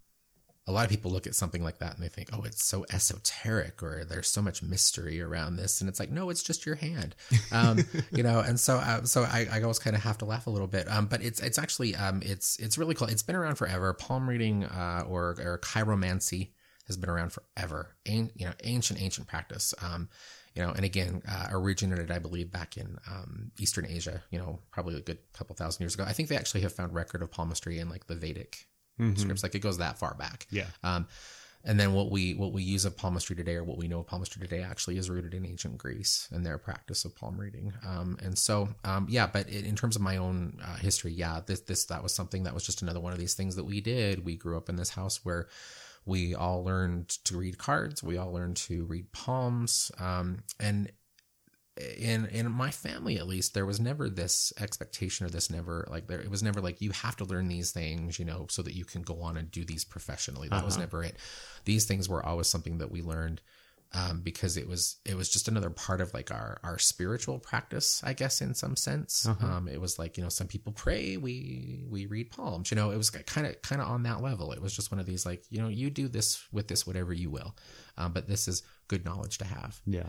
a lot of people look at something like that and they think, oh, it's so esoteric or there's so much mystery around this, and it's like, no, it's just your hand, um, you know. And so uh, so I, I always kind of have to laugh a little bit, um, but it's it's actually um it's it's really cool. It's been around forever. Palm reading uh, or or chiromancy has been around forever. An, you know, ancient, ancient practice. Um, you know, and again, uh, originated, I believe, back in um, Eastern Asia. You know, probably a good couple thousand years ago. I think they actually have found record of palmistry in like the Vedic scripts. Like it goes that far back. Yeah. Um, and then what we what we use of palmistry today, or what we know of palmistry today, actually is rooted in ancient Greece and their practice of palm reading. Um, and so, um, yeah. But in, in terms of my own uh, history, yeah, this this that was something that was just another one of these things that we did. We grew up in this house where we all learned to read cards. We all learned to read palms. Um, and in in my family at least there was never this expectation or this never like there it was never like you have to learn these things you know so that you can go on and do these professionally. That was never it. These things were always something that we learned um, because it was it was just another part of like our our spiritual practice i guess in some sense. Um, it was like you know some people pray we we read palms you know it was kind of kind of on that level. It was just one of these like you know you do this with this whatever you will um, but this is good knowledge to have. Yeah.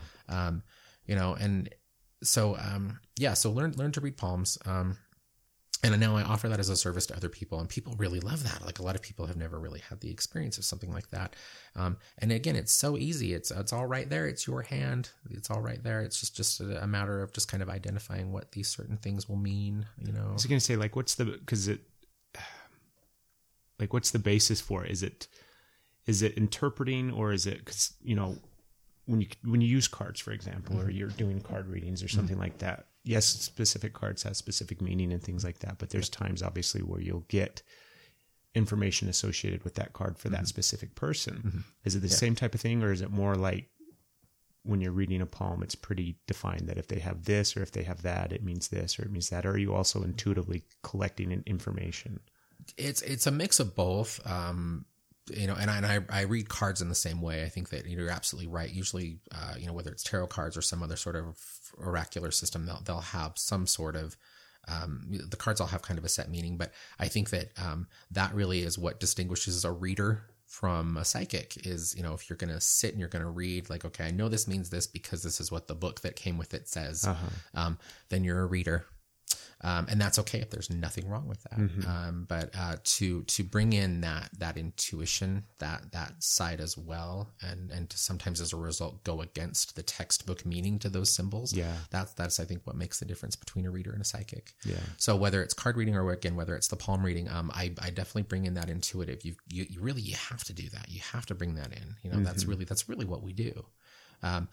You know, and so um, yeah, so learn learn to read palms. Um, and now I offer that as a service to other people, and people really love that. Like a lot of people have never really had the experience of something like that. Um, and again, it's so easy. It's it's all right there. It's your hand. It's all right there. It's just just a, a matter of just kind of identifying what these certain things will mean. You know, I was going to say, like, what's the because it, like, what's the basis for it? Is it, is it interpreting or is it because you know, when you when you use cards, for example, or mm-hmm. you're doing card readings or mm-hmm. something like that. Yes, specific cards have specific meaning and things like that, but there's times obviously where you'll get information associated with that card for that mm-hmm. specific person. Is it the same type of thing, or is it more like when you're reading a palm, it's pretty defined that if they have this or if they have that, it means this or it means that? Or are you also intuitively collecting information? it's it's a mix of both. Um, you know, and I, and I I read cards in the same way. I think that you're absolutely right. Usually, uh, you know, whether it's tarot cards or some other sort of oracular system, they'll they'll have some sort of um, the cards all have kind of a set meaning, but I think that um, that really is what distinguishes a reader from a psychic is you know if you're going to sit and you're going to read like okay i know this means this because this is what the book that came with it says um, then you're a reader um, and that's okay if there's nothing wrong with that. Um, but uh, to to bring in that that intuition, that that side as well, and and to sometimes as a result go against the textbook meaning to those symbols. Yeah. that's that's I think what makes the difference between a reader and a psychic. Yeah. So whether it's card reading or again whether it's the palm reading, um, I I definitely bring in that intuitive. You you, you really you have to do that. You have to bring that in. You know that's really that's really what we do. Um,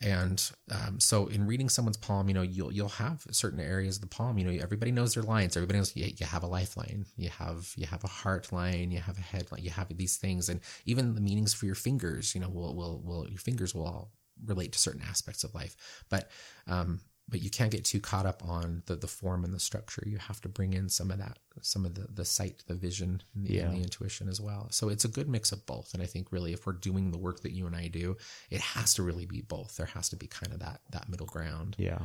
and um, so in reading someone's palm, you know, you'll you'll have certain areas of the palm. You know, everybody knows their lines. Everybody knows you, you have a lifeline. You have you have a heart line. You have a head line. You have these things, and even the meanings for your fingers. You know, will will will your fingers will all relate to certain aspects of life. But um, but you can't get too caught up on the the form and the structure. You have to bring in some of that, some of the the sight, the vision, and the, and the intuition as well. So it's a good mix of both. And I think really, if we're doing the work that you and I do, it has to really be both. There has to be kind of that that middle ground. Yeah.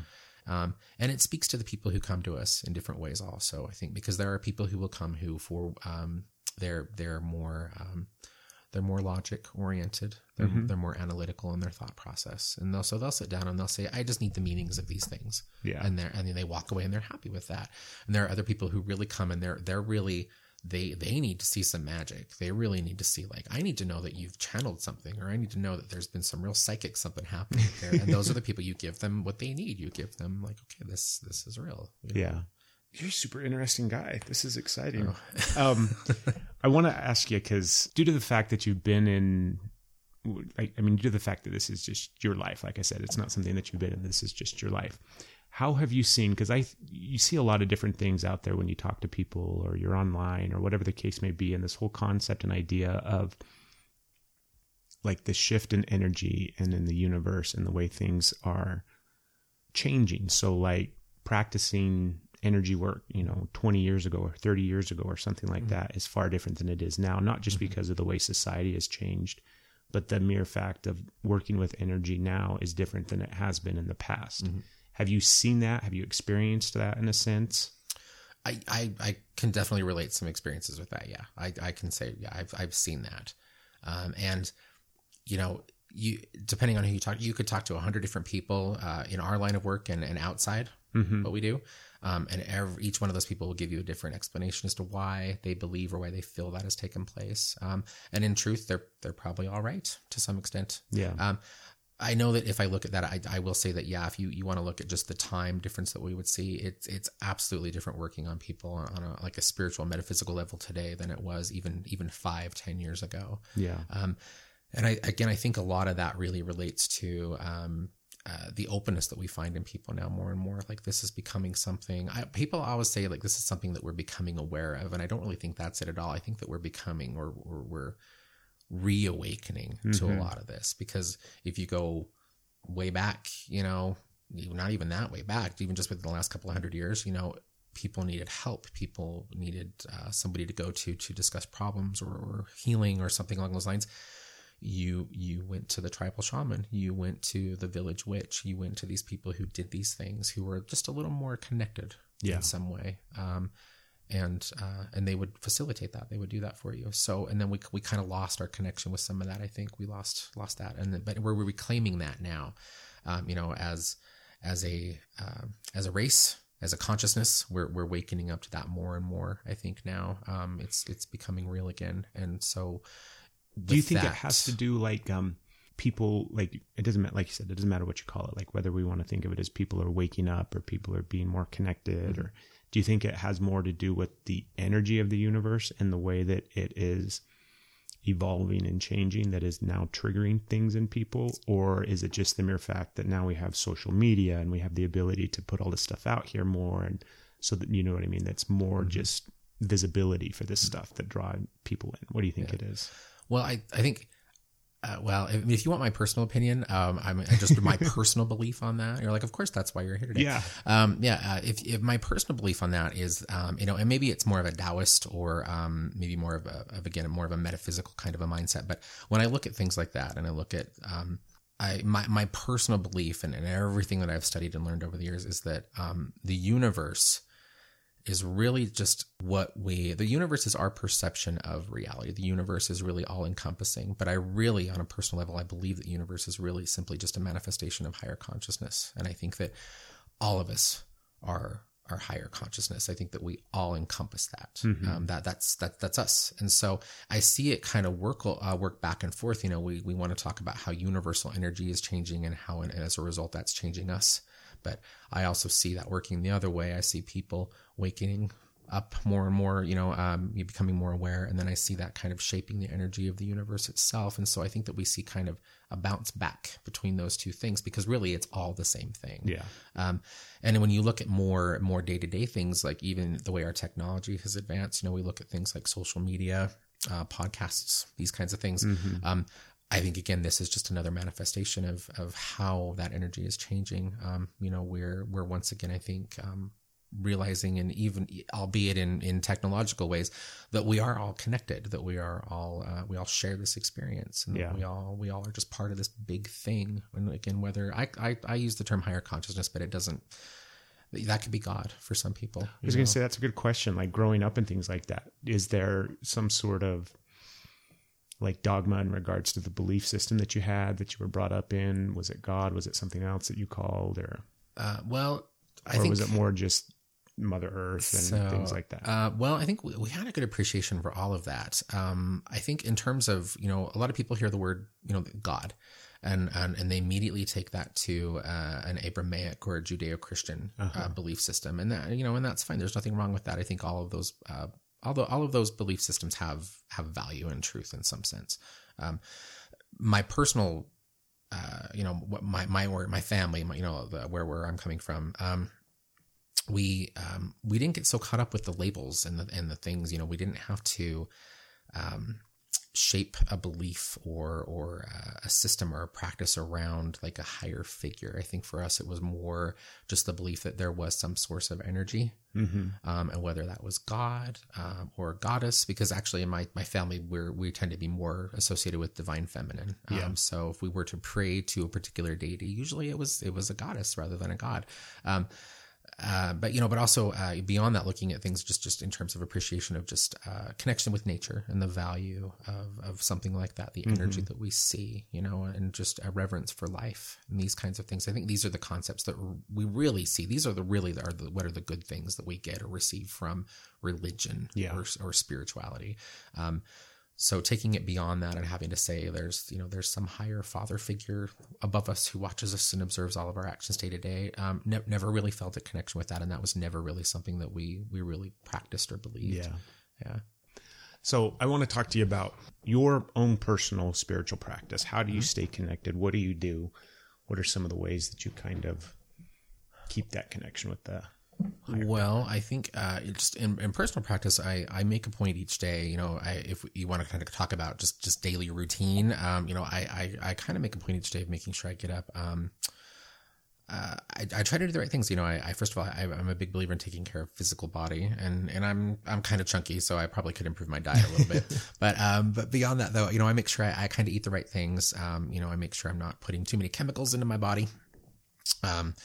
Um, and it speaks to the people who come to us in different ways also, I think, because there are people who will come who for, um, they're, they're more, um, they're more logic oriented. They're, mm-hmm. they're more analytical in their thought process. And they'll, so they'll sit down and they'll say, I just need the meanings of these things. Yeah. And they're, and then they walk away and they're happy with that. And there are other people who really come and they're, they're really, they, they need to see some magic. They really need to see like, I need to know that you've channeled something or I need to know that there's been some real psychic something happening there. and those are the people you give them what they need. You give them like, okay, this, this is real. You know? Yeah. You're a super interesting guy. This is exciting. Oh. um, I want to ask you because due to the fact that you've been in like I mean, due to the fact that this is just your life, like I said, it's not something that you've been in. This is just your life. How have you seen? Because I, you see a lot of different things out there when you talk to people or you're online or whatever the case may be, and this whole concept and idea of like the shift in energy and in the universe and the way things are changing. So, like practicing energy work, you know, 20 years ago or 30 years ago or something like Mm-hmm. that is far different than it is now, not just because of the way society has changed, but the mere fact of working with energy now is different than it has been in the past. Mm-hmm. Have you seen that? Have you experienced that in a sense? I, I, I can definitely relate some experiences with that. Yeah, I, I can say yeah, I've I've seen that, um, and you know, you depending on who you talk, you could talk to a hundred different people uh, in our line of work and, and outside what we do, um, and every, each one of those people will give you a different explanation as to why they believe or why they feel that has taken place. Um, and in truth, they're they're probably all right to some extent. Yeah. Um, I know that if I look at that, I, I will say that yeah, if you, you want to look at just the time difference that we would see, it's it's absolutely different working on people on a like a spiritual metaphysical level today than it was even even five ten years ago. Yeah. Um, and I again, I think a lot of that really relates to um, uh, the openness that we find in people now more and more. Like this is becoming something. I, people always say like this is something that we're becoming aware of, and I don't really think that's it at all. I think that we're becoming or, or we're reawakening to a lot of this because if you go way back, you know, not even that way back, even just within the last couple of hundred years, you know, people needed help. People needed uh, somebody to go to to discuss problems or, or healing or something along those lines. You you went to the tribal shaman. You went to the village witch. You went to these people who did these things, who were just a little more connected Yeah. in some way. Um, and uh, and they would facilitate that. They would do that for you. So and then we we kind of lost our connection with some of that. I think we lost lost that, and then, but we're reclaiming that now. Um, you know, as as a um as a race, as a consciousness, we're we're wakening up to that more and more. I think now um, it's it's becoming real again, and so. Do you think it has to do like um people like it doesn't matter like you said it doesn't matter what you call it like whether we want to think of it as people are waking up or people are being more connected or do you think it has more to do with the energy of the universe and the way that it is evolving and changing that is now triggering things in people? Or is it just the mere fact that now we have social media and we have the ability to put all this stuff out here more and so that you know what i mean? That's more just visibility for this stuff that draw people in. What do you think it is Well, I, I think, uh, well, if, if you want my personal opinion, um, I'm I just my personal belief on that. You're like, of course, that's why you're here today. Yeah. Um, yeah. Uh, if, if my personal belief on that is, um, you know, and maybe it's more of a Taoist or, um, maybe more of a, of again, more of a metaphysical kind of a mindset. But when I look at things like that and I look at, um, I, my, my personal belief and, and everything that I've studied and learned over the years is that, um, the universe, is really just what we the universe is our perception of reality. The universe is really all encompassing but i really on a personal level i believe that the universe is really simply just a manifestation of higher consciousness. And i think that all of us are are higher consciousness. I think that we all encompass that um, that that's that that's us. And so i see it kind of work uh, work back and forth. You know we we want to talk about how universal energy is changing and how and as a result that's changing us but I also see that working the other way. I see people waking up more and more, you know, um, becoming more aware, and then I see that kind of shaping the energy of the universe itself. And so I think that we see kind of a bounce back between those two things because really it's all the same thing. yeah Um, and when you look at more more day to day things, like even the way our technology has advanced, you know, we look at things like social media, uh, podcasts, these kinds of things. Um, I think again, this is just another manifestation of of how that energy is changing. Um, you know, we're we're once again, I think. Um, realizing and even albeit in in technological ways that we are all connected that we are all uh, we all share this experience and that Yeah. we all we all are just part of this big thing and again whether I, I i use the term higher consciousness but it doesn't that could be god for some people I was going to say that's a good question. Like growing up and things like that, is there some sort of like dogma in regards to the belief system that you had that you were brought up in? Was it God? Was it something else that you called, or uh, well i or think was it more just Mother Earth and So, things like that? Uh, well, I think we, we had a good appreciation for all of that. Um, I think in terms of you know a lot of people hear the word you know God, and and, and they immediately take that to uh, an Abrahamic or a Judeo-Christian uh, belief system, and that you know and that's fine. There's nothing wrong with that. I think all of those. Uh, Although all of those belief systems have have value and truth in some sense, um, my personal, uh, you know, my my or my family, my, you know, the, where where I'm coming from. Um, we um, we didn't get so caught up with the labels and the and the things. You know, we didn't have to. Um, shape a belief or or uh, a system or a practice around like a higher figure. I think for us it was more just the belief that there was some source of energy, mm-hmm. um, and whether that was God um, or goddess. Because actually, in my my family, we we tend to be more associated with divine feminine. Um, yeah. So if we were to pray to a particular deity, usually it was it was a goddess rather than a god. Uh, but you know, but also uh, beyond that, looking at things just just in terms of appreciation of just uh, connection with nature and the value of of something like that, the mm-hmm. energy that we see, you know, and just a reverence for life and these kinds of things. I think these are the concepts that we really see. These are the really are the what are the good things that we get or receive from religion yeah. or, or spirituality. Um, so taking it beyond that and having to say there's you know there's some higher father figure above us who watches us and observes all of our actions day to day. Um, ne- never really felt a connection with that and that was never really something that we we really practiced or believed. Yeah. Yeah. So i want to talk to you about your own personal spiritual practice. How do you mm-hmm. stay connected? What do you do? What are some of the ways that you kind of keep that connection with the well, I think uh, just in, in, personal practice, I, I make a point each day. You know, I, if you want to kind of talk about just just daily routine, um, you know, I, I, I kind of make a point each day of making sure I get up. Um, uh, I, I, try to do the right things. You know, I, I first of all, I, am a big believer in taking care of physical body, and and I'm I'm kind of chunky, so I probably could improve my diet a little bit. But um, but beyond that, though, you know, I make sure I, I kind of eat the right things. Um, you know, I make sure I'm not putting too many chemicals into my body. Um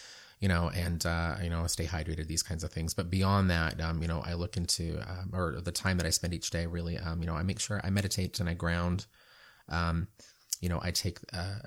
you know, and, uh, you know, stay hydrated, these kinds of things. But beyond that, um, you know, I look into, um, or the time that I spend each day really, um, you know, I make sure I meditate and I ground. Um, you know, I take uh,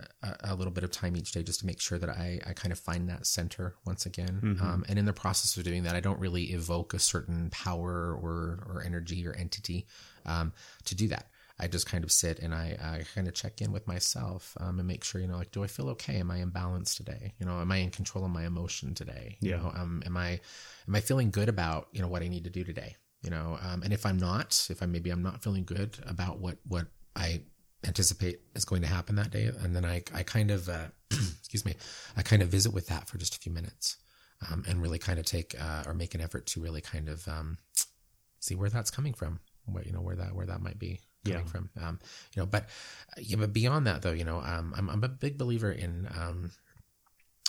a little bit of time each day just to make sure that I, I kind of find that center once again. Mm-hmm. Um, and in the process of doing that, I don't really evoke a certain power or, or energy or entity um, to do that. I just kind of sit and I, I kind of check in with myself um, and make sure, you know, like, do I feel okay? Am I in balance today? You know, am I in control of my emotion today? You yeah. know, um, am I, am I feeling good about, you know, what I need to do today? You know, um, and if I'm not, if I maybe I'm not feeling good about what, what I anticipate is going to happen that day. And then I, I kind of, uh, excuse me, I kind of visit with that for just a few minutes. Um, and really kind of take uh, or make an effort to really kind of um, see where that's coming from, what you know where that where that might be coming yeah. from. Um, you know, but yeah, but beyond that though, you know, um, I'm I'm a big believer in um,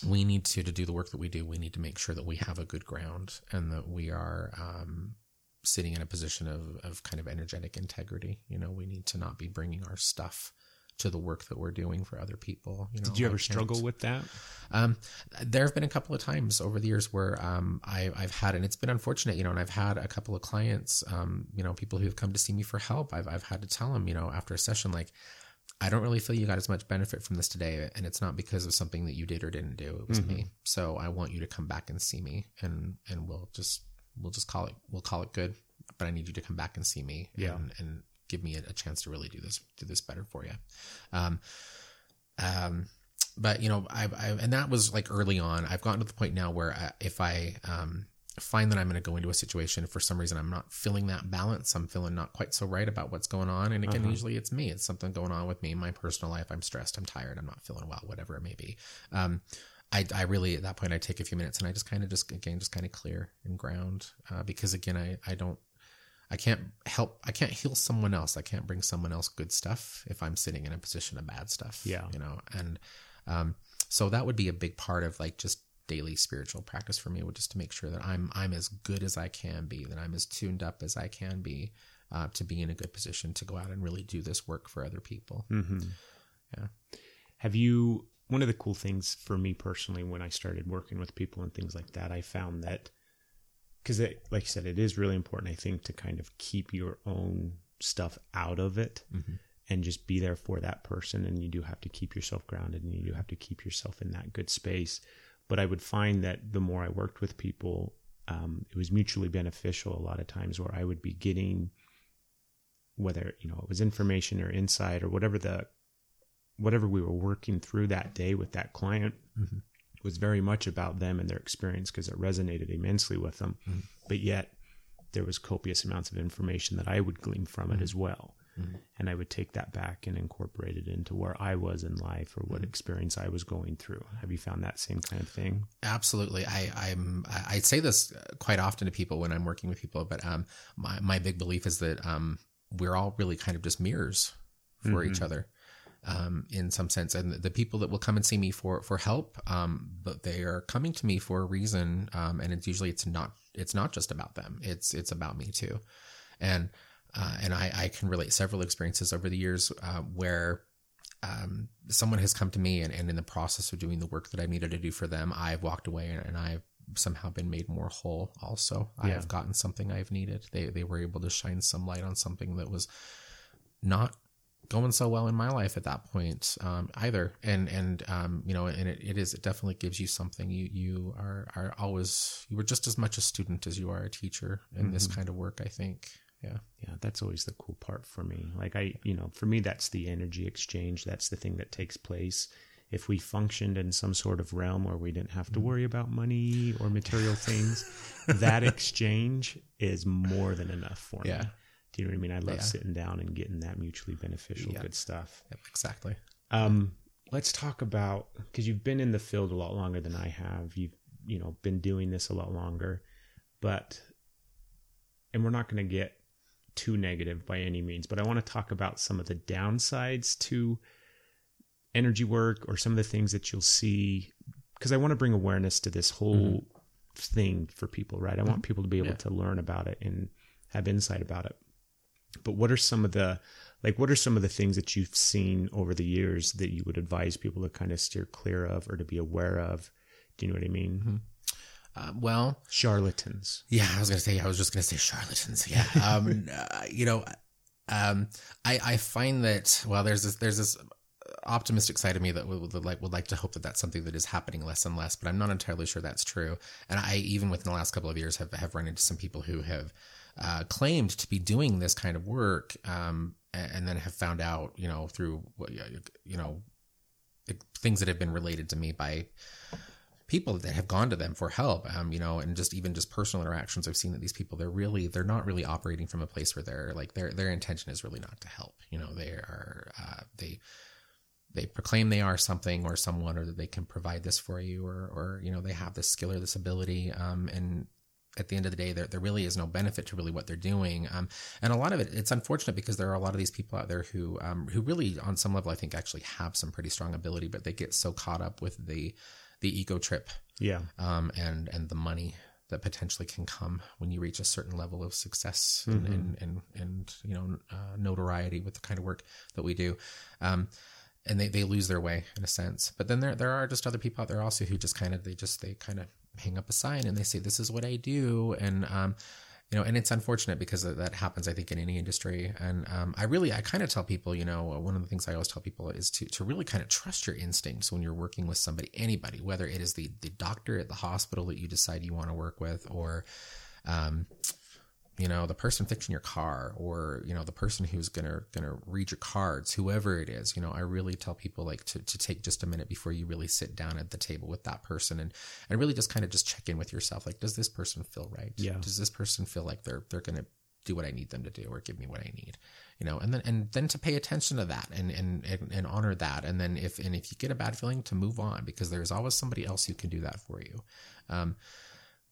we need to to do the work that we do. We need to make sure that we have a good ground and that we are um, sitting in a position of of kind of energetic integrity. You know, we need to not be bringing our stuff to the work that we're doing for other people. You know, Did you ever struggle with that? Um, there have been a couple of times over the years where um, I, have had, and it's been unfortunate, you know, and I've had a couple of clients, um, you know, people who have come to see me for help. I've, I've had to tell them, you know, after a session, like, I don't really feel you got as much benefit from this today, and it's not because of something that you did or didn't do. It was mm-hmm. me. So I want you to come back and see me, and and we'll just we'll just call it we'll call it good. But I need you to come back and see me, yeah. and, and give me a, a, chance to really do this do this better for you. Um, um, but you know, I, I and that was like early on. I've gotten to the point now where I, if I um, find that I'm going to go into a situation for some reason I'm not feeling that balance, I'm feeling not quite so right about what's going on. And again, uh-huh. usually it's me. It's something going on with me in my personal life. I'm stressed. I'm tired. I'm not feeling well. Whatever it may be. Um, I, I really at that point I take a few minutes and I just kind of just again just kind of clear and ground uh, because again I I don't I can't help, I can't heal someone else. I can't bring someone else good stuff if I'm sitting in a position of bad stuff. Yeah. You know, and, um, so that would be a big part of like just daily spiritual practice for me, would just to make sure that I'm, I'm as good as I can be, that I'm as tuned up as I can be, uh, to be in a good position to go out and really do this work for other people. Mm-hmm. Yeah. Have you, one of the cool things for me personally, when I started working with people and things like that, I found that because like you said it is really important i think to kind of keep your own stuff out of it mm-hmm. and just be there for that person and you do have to keep yourself grounded and you do have to keep yourself in that good space but i would find that the more i worked with people um, it was mutually beneficial a lot of times where i would be getting whether you know it was information or insight or whatever the whatever we were working through that day with that client mm-hmm was very much about them and their experience because it resonated immensely with them. Mm-hmm. But yet, there was copious amounts of information that I would glean from it mm-hmm. as well. and I would take that back and incorporate it into where I was in life or what experience I was going through. Have you found that same kind of thing? Absolutely. I, I'm, I I say this quite often to people when I'm working with people, but, um, my, my big belief is that, um, we're all really kind of just mirrors for each other. Um, in some sense, and the people that will come and see me for for help, um, but they are coming to me for a reason, um, and it's usually it's not it's not just about them. It's it's about me too, and uh, and I, I can relate several experiences over the years uh, where um, someone has come to me and, and in the process of doing the work that I needed to do for them, I've walked away and, and I've somehow been made more whole. Also, I have gotten something I've needed. They they were able to shine some light on something that was not going so well in my life at that point um, either. And and um, you know, and it, it is it definitely gives you something. You you are are always you were just as much a student as you are a teacher in this kind of work. I think. Yeah. Yeah, that's always the cool part for me. Like I, you know, for me that's the energy exchange. That's the thing that takes place. If we functioned in some sort of realm where we didn't have to worry about money or material things, that exchange is more than enough for Yeah. me. Do you know what I mean? I love Yeah. sitting down and getting that mutually beneficial Yeah. good stuff. Yep, exactly. Um, let's talk about because you've been in the field a lot longer than I have. You've you know been doing this a lot longer, but and we're not going to get too negative by any means. But I want to talk about some of the downsides to energy work or some of the things that you'll see because I want to bring awareness to this whole thing for people. Right? I want people to be able Yeah. to learn about it and have insight about it but what are some of the like what are some of the things that you've seen over the years that you would advise people to kind of steer clear of or to be aware of do you know what i mean Uh, well, charlatans Yeah, I was gonna say. I was just gonna say charlatans. Yeah, um, uh, you know, um, I I find that well, there's this there's this optimistic side of me that would, would like would like to hope that that's something that is happening less and less, but I'm not entirely sure that's true. And I even within the last couple of years have have run into some people who have uh, claimed to be doing this kind of work, um, and, then have found out, you know, through you know things that have been related to me by people that have gone to them for help um you know and just even just personal interactions i've seen that these people they're really they're not really operating from a place where they're like their their intention is really not to help. You know they are uh they they proclaim they are something or someone or that they can provide this for you or or you know they have this skill or this ability um and at the end of the day there, there really is no benefit to really what they're doing um, and a lot of it it's unfortunate because there are a lot of these people out there who um, who really on some level i think actually have some pretty strong ability but they get so caught up with the the ego trip yeah um, and and the money that potentially can come when you reach a certain level of success and and, and and you know uh, notoriety with the kind of work that we do. Um, and they, they lose their way in a sense. But then there there are just other people out there also who just kind of they just they kind of hang up a sign and they say this is what I do. And um you know and it's unfortunate because that happens I think in any industry. And um I really I kind of tell people you know one of the things I always tell people is to to really kind of trust your instincts when you're working with somebody anybody whether it is the the doctor at the hospital that you decide you want to work with or um you know the person fixing your car or you know the person who's gonna gonna read your cards whoever it is you know i really tell people like to, to take just a minute before you really sit down at the table with that person and and really just kind of just check in with yourself like does this person feel right? Yeah. does this person feel like they're they're gonna do what i need them to do or give me what i need? You know and then and then to pay attention to that and and and, and honor that. And then if and if you get a bad feeling to move on because there's always somebody else who can do that for you. Um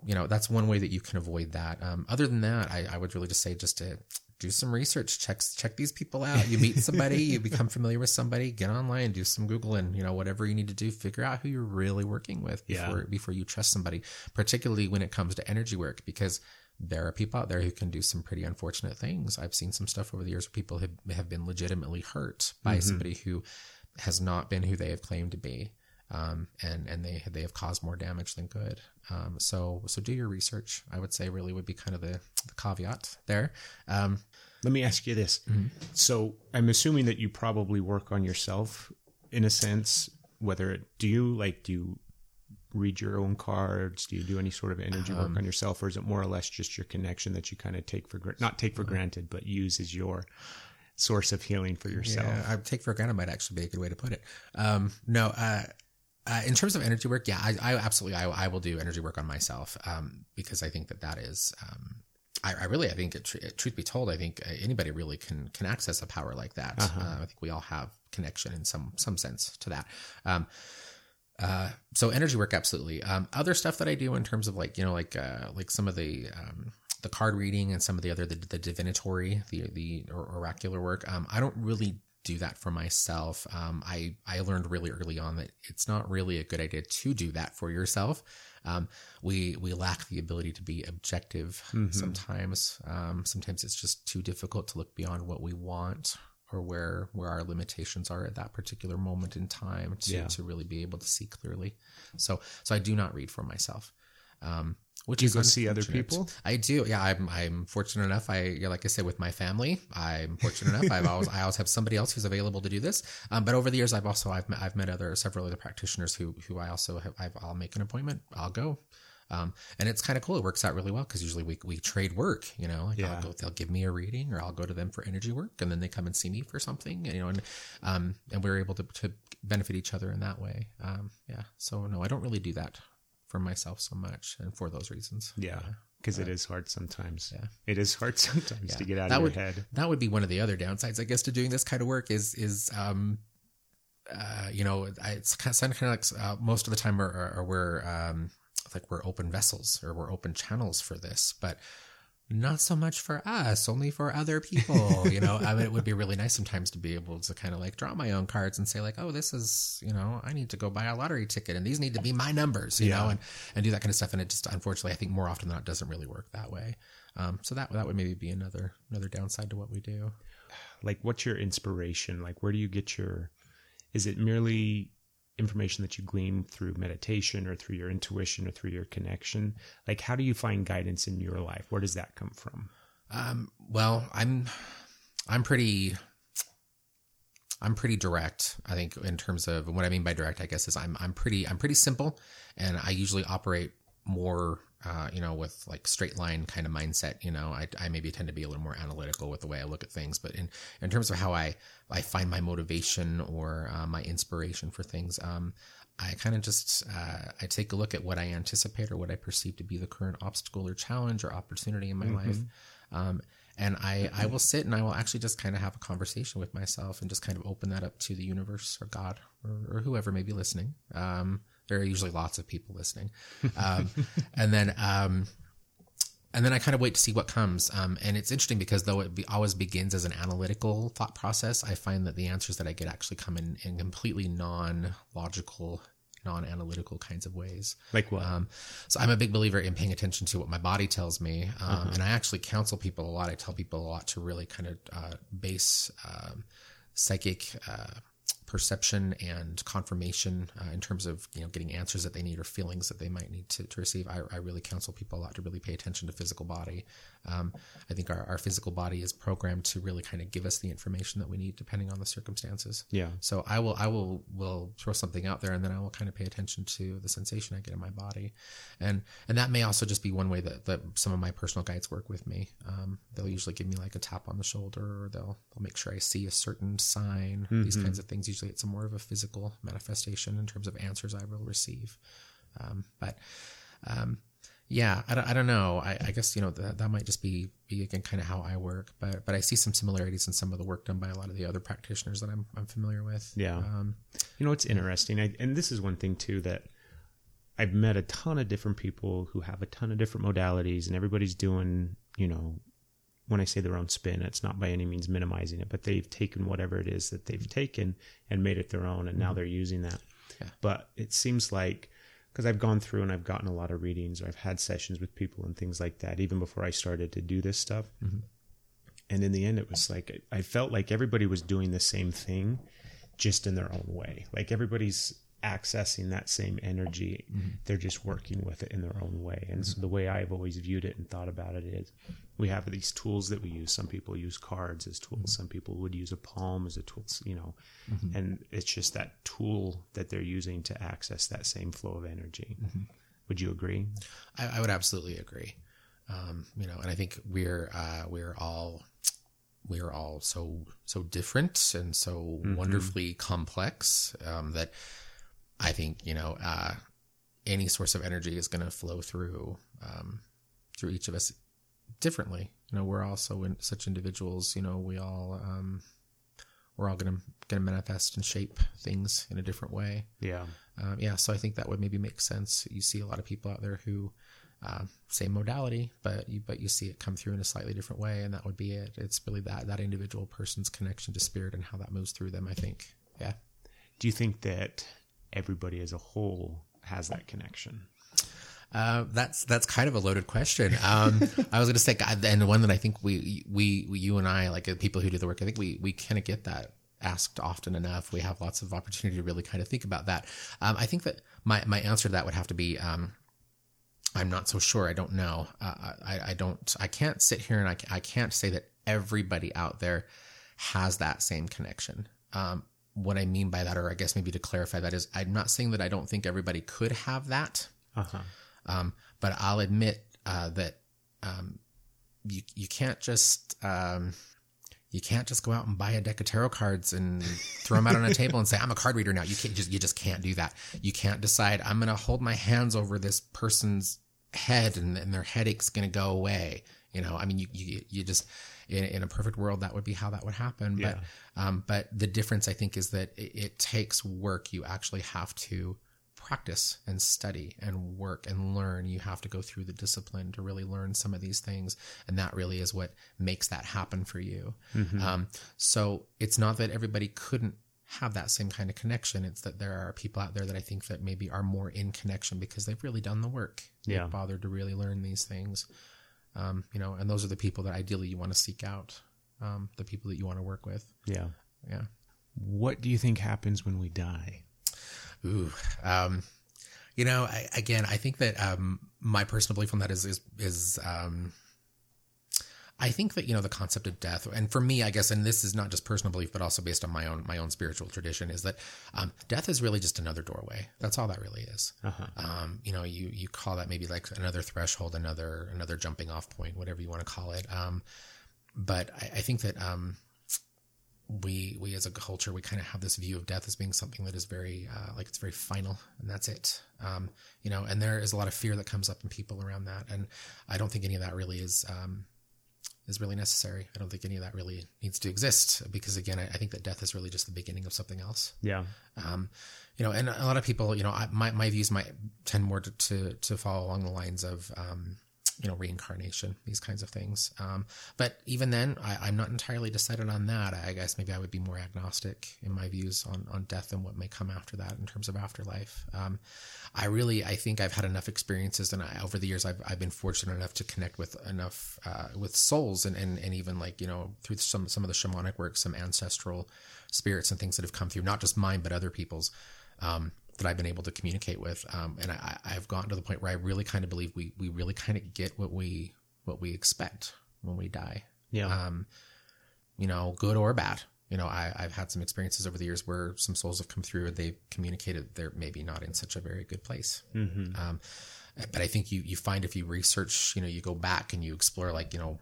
you know that's one way that you can avoid that. Um, other than that I, I would really just say just to do some research check check these people out. You meet somebody you become familiar with somebody get online do some google and you know whatever you need to do figure out who you're really working with Yeah. before before you trust somebody particularly when it comes to energy work because there are people out there who can do some pretty unfortunate things. I've seen some stuff over the years where people have, have been legitimately hurt by somebody who has not been who they have claimed to be um, and and they they have caused more damage than good. Um, so so do your research. I would say really would be kind of the, the caveat there. Um, let me ask you this so i'm assuming that you probably work on yourself in a sense whether it, do you like do you read your own cards do you do any sort of energy work on yourself or is it more or less just your connection that you kind of take for not take for granted but use as your source of healing for yourself yeah, I take for granted might actually be a good way to put it. Um, no, uh, uh, in terms of energy work, yeah, I, I absolutely I, I will do energy work on myself um, because I think that that is um, I, I really, I think, it, tr- truth be told, I think uh, anybody really can can access a power like that. Uh-huh. Uh, I think we all have connection in some some sense to that. Um, uh, so energy work, absolutely. Um, other stuff that I do in terms of like you know like uh, like some of the um, the card reading and some of the other the, the divinatory, the the or, oracular work. Um, I don't really do that for myself. Um, I I learned really early on that it's not really a good idea to do that for yourself. Um, we we lack the ability to be objective sometimes. Um, sometimes it's just too difficult to look beyond what we want or where where our limitations are at that particular moment in time to, Yeah. to really be able to see clearly. So so I do not read for myself. Um, which Do you is go see other people? I do. Yeah, I'm. I'm fortunate enough. I, like I said, with my family, I'm fortunate enough. I've always, I always have somebody else who's available to do this. Um, but over the years, I've also, I've, met, I've met other, several other practitioners who, who I also have. I've, I'll make an appointment. I'll go. Um, and it's kind of cool. It works out really well because usually we, we trade work. You know, like Yeah. I'll go, they'll give me a reading, or I'll go to them for energy work, and then they come and see me for something. You know, and um, and we're able to, to benefit each other in that way. Um, yeah. So no, I don't really do that for myself so much, and for those reasons. Yeah, because it is hard sometimes. Yeah. It is hard sometimes to get out that of would, your head. That would be one of the other downsides, I guess, to doing this kind of work is is um, uh, you know, I- it's kind of, kind of like uh, most of the time we're, are we're um, like we're open vessels or we're open channels for this, but not so much for us, only for other people. You know, I mean, it would be really nice sometimes to be able to kind of like draw my own cards and say like, oh, this is, you know, I need to go buy a lottery ticket and these need to be my numbers, you Yeah. know, and, and do that kind of stuff. And it just, unfortunately, I think more often than not doesn't really work that way. Um, so that, that would maybe be another, another downside to what we do. Like, what's your inspiration? Like, where do you get your? Is it merely information that you glean through meditation or through your intuition or through your connection? Like, how do you find guidance in your life? Where does that come from? Um, well, I'm, I'm pretty, I'm pretty direct. I think in terms of what I mean by direct, I guess is I'm, I'm pretty, I'm pretty simple, and I usually operate more, uh, you know, with like straight line kind of mindset. You know, I, I maybe tend to be a little more analytical with the way I look at things, but in, in terms of how I, I find my motivation or uh, my inspiration for things, um, I kind of just uh, I take a look at what I anticipate or what I perceive to be the current obstacle or challenge or opportunity in my life, um, and I I will sit and I will actually just kind of have a conversation with myself and just kind of open that up to the universe or God or, or whoever may be listening. Um, there are usually lots of people listening, um, and then. Um, and then I kind of wait to see what comes. Um, and it's interesting because though it be, always begins as an analytical thought process, I find that the answers that I get actually come in, in completely non-logical, non-analytical kinds of ways. Like what? Um, so I'm a big believer in paying attention to what my body tells me, um, and I actually counsel people a lot. I tell people a lot to really kind of uh, base um, psychic uh, perception and confirmation uh, in terms of you know getting answers that they need or feelings that they might need to, to receive. I, I really counsel people a lot to really pay attention to physical body. Um, I think our, our physical body is programmed to really kind of give us the information that we need depending on the circumstances. Yeah. So I will I will will throw something out there and then I will kind of pay attention to the sensation I get in my body, and and that may also just be one way that, that some of my personal guides work with me. Um, they'll usually give me like a tap on the shoulder or they'll they'll make sure I see a certain sign. These kinds of things. Usually it's more of a physical manifestation in terms of answers I will receive. Um, but um, yeah, I don't, I don't know. I, I guess you know that, that might just be be again kind of how I work, but but I see some similarities in some of the work done by a lot of the other practitioners that I'm I'm familiar with. Yeah. Um, You know, it's interesting. I, and this is one thing too that I've met a ton of different people who have a ton of different modalities, and everybody's doing, you know, when I say their own spin, it's not by any means minimizing it, but they've taken whatever it is that they've taken and made it their own, and now they're using that. Yeah. But it seems like because I've gone through and I've gotten a lot of readings, or I've had sessions with people and things like that, even before I started to do this stuff. Mm-hmm. And in the end, it was like I felt like everybody was doing the same thing, just in their own way. Like everybody's accessing that same energy. Mm-hmm. They're just working with it in their own way. And so mm-hmm. the way I've always viewed it and thought about it is we have these tools that we use. Some people use cards as tools. Some people would use a palm as a tool, you know, and it's just that tool that they're using to access that same flow of energy. Would you agree? I, I would absolutely agree. Um, you know, and I think we're uh, we're all we're all so so different and so wonderfully complex um, that I think you know uh, any source of energy is going to flow through um, through each of us differently. You know, we're also in such individuals. You know, we all um, we're all gonna gonna manifest and shape things in a different way. Yeah. Um, yeah, so I think that would maybe make sense. You see a lot of people out there who uh, same modality, but you but you see it come through in a slightly different way, and that would be it. It's really that that individual person's connection to spirit and how that moves through them. I think. Yeah. Do you think that everybody as a whole has that connection? Uh, that's that's kind of a loaded question. Um, I was going to say, and one that I think we, we we you and I like uh, people who do the work. I think we we kind of get that asked often enough. We have lots of opportunity to really kind of think about that. Um, I think that my my answer to that would have to be. Um, I'm not so sure. I don't know. Uh, I, I don't. I can't sit here and I, I can't say that everybody out there has that same connection. Um, what I mean by that, or I guess maybe to clarify that, is I'm not saying that I don't think everybody could have that. Uh-huh. Um, but I'll admit uh, that um, you you can't just um, you can't just go out and buy a deck of tarot cards and throw them out on a table and say I'm a card reader now. You can't just you just can't do that. You can't decide I'm going to hold my hands over this person's head and, and their headache's going to go away. You know, I mean, you you, you just in, in a perfect world that would be how that would happen. Yeah. But um, but the difference I think is that it, it takes work. You actually have to practice and study and work and learn. You have to go through the discipline to really learn some of these things. And that really is what makes that happen for you. Um, so it's not that everybody couldn't have that same kind of connection. It's that there are people out there that I think that maybe are more in connection because they've really done the work. They've Yeah. bothered to really learn these things. Um, you know, and those are the people that ideally you want to seek out. Um, the people that you want to work with. Yeah. Yeah. What do you think happens when we die? Ooh, um, you know, I, again, I think that um, my personal belief on that is is is um, I think that you know the concept of death, and for me, I guess, and this is not just personal belief, but also based on my own my own spiritual tradition, is that um, death is really just another doorway. That's all that really is. Uh-huh. Um, you know, you you call that maybe like another threshold, another another jumping off point, whatever you want to call it. Um, but I, I think that um, we we as a culture we kind of have this view of death as being something that is very uh, like it's very final and that's it. Um, you know and there is a lot of fear that comes up in people around that and i don't think any of that really is um, is really necessary. I don't think any of that really needs to exist because again i, I think that death is really just the beginning of something else. Yeah. um, you know, and a lot of people, you know, I, my my views might tend more to to, to follow along the lines of, um, you know, reincarnation, these kinds of things. Um, but even then, I, I'm not entirely decided on that. I guess maybe I would be more agnostic in my views on on death and what may come after that in terms of afterlife. Um, I really, I think I've had enough experiences, and I, over the years, I've I've been fortunate enough to connect with enough uh, with souls, and, and and even like you know through some some of the shamanic work, some ancestral spirits and things that have come through, not just mine but other people's um, that I've been able to communicate with. Um, and I, I've gotten to the point where I really kind of believe we, we really kind of get what we, what we expect when we die. Yeah. Um, you know, good or bad. You know, I, I've had some experiences over the years where some souls have come through and they've communicated they're maybe not in such a very good place. Um, but I think you, you find if you research, you know, you go back and you explore like, you know,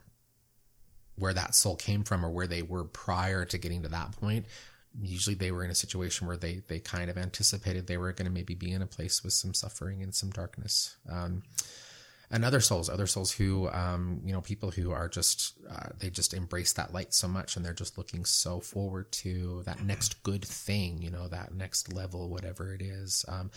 where that soul came from or where they were prior to getting to that point usually they were in a situation where they they kind of anticipated they were going to maybe be in a place with some suffering and some darkness. Um, and other souls other souls who um, you know people who are just uh, they just embrace that light so much and they're just looking so forward to that next good thing you know that next level whatever it is um,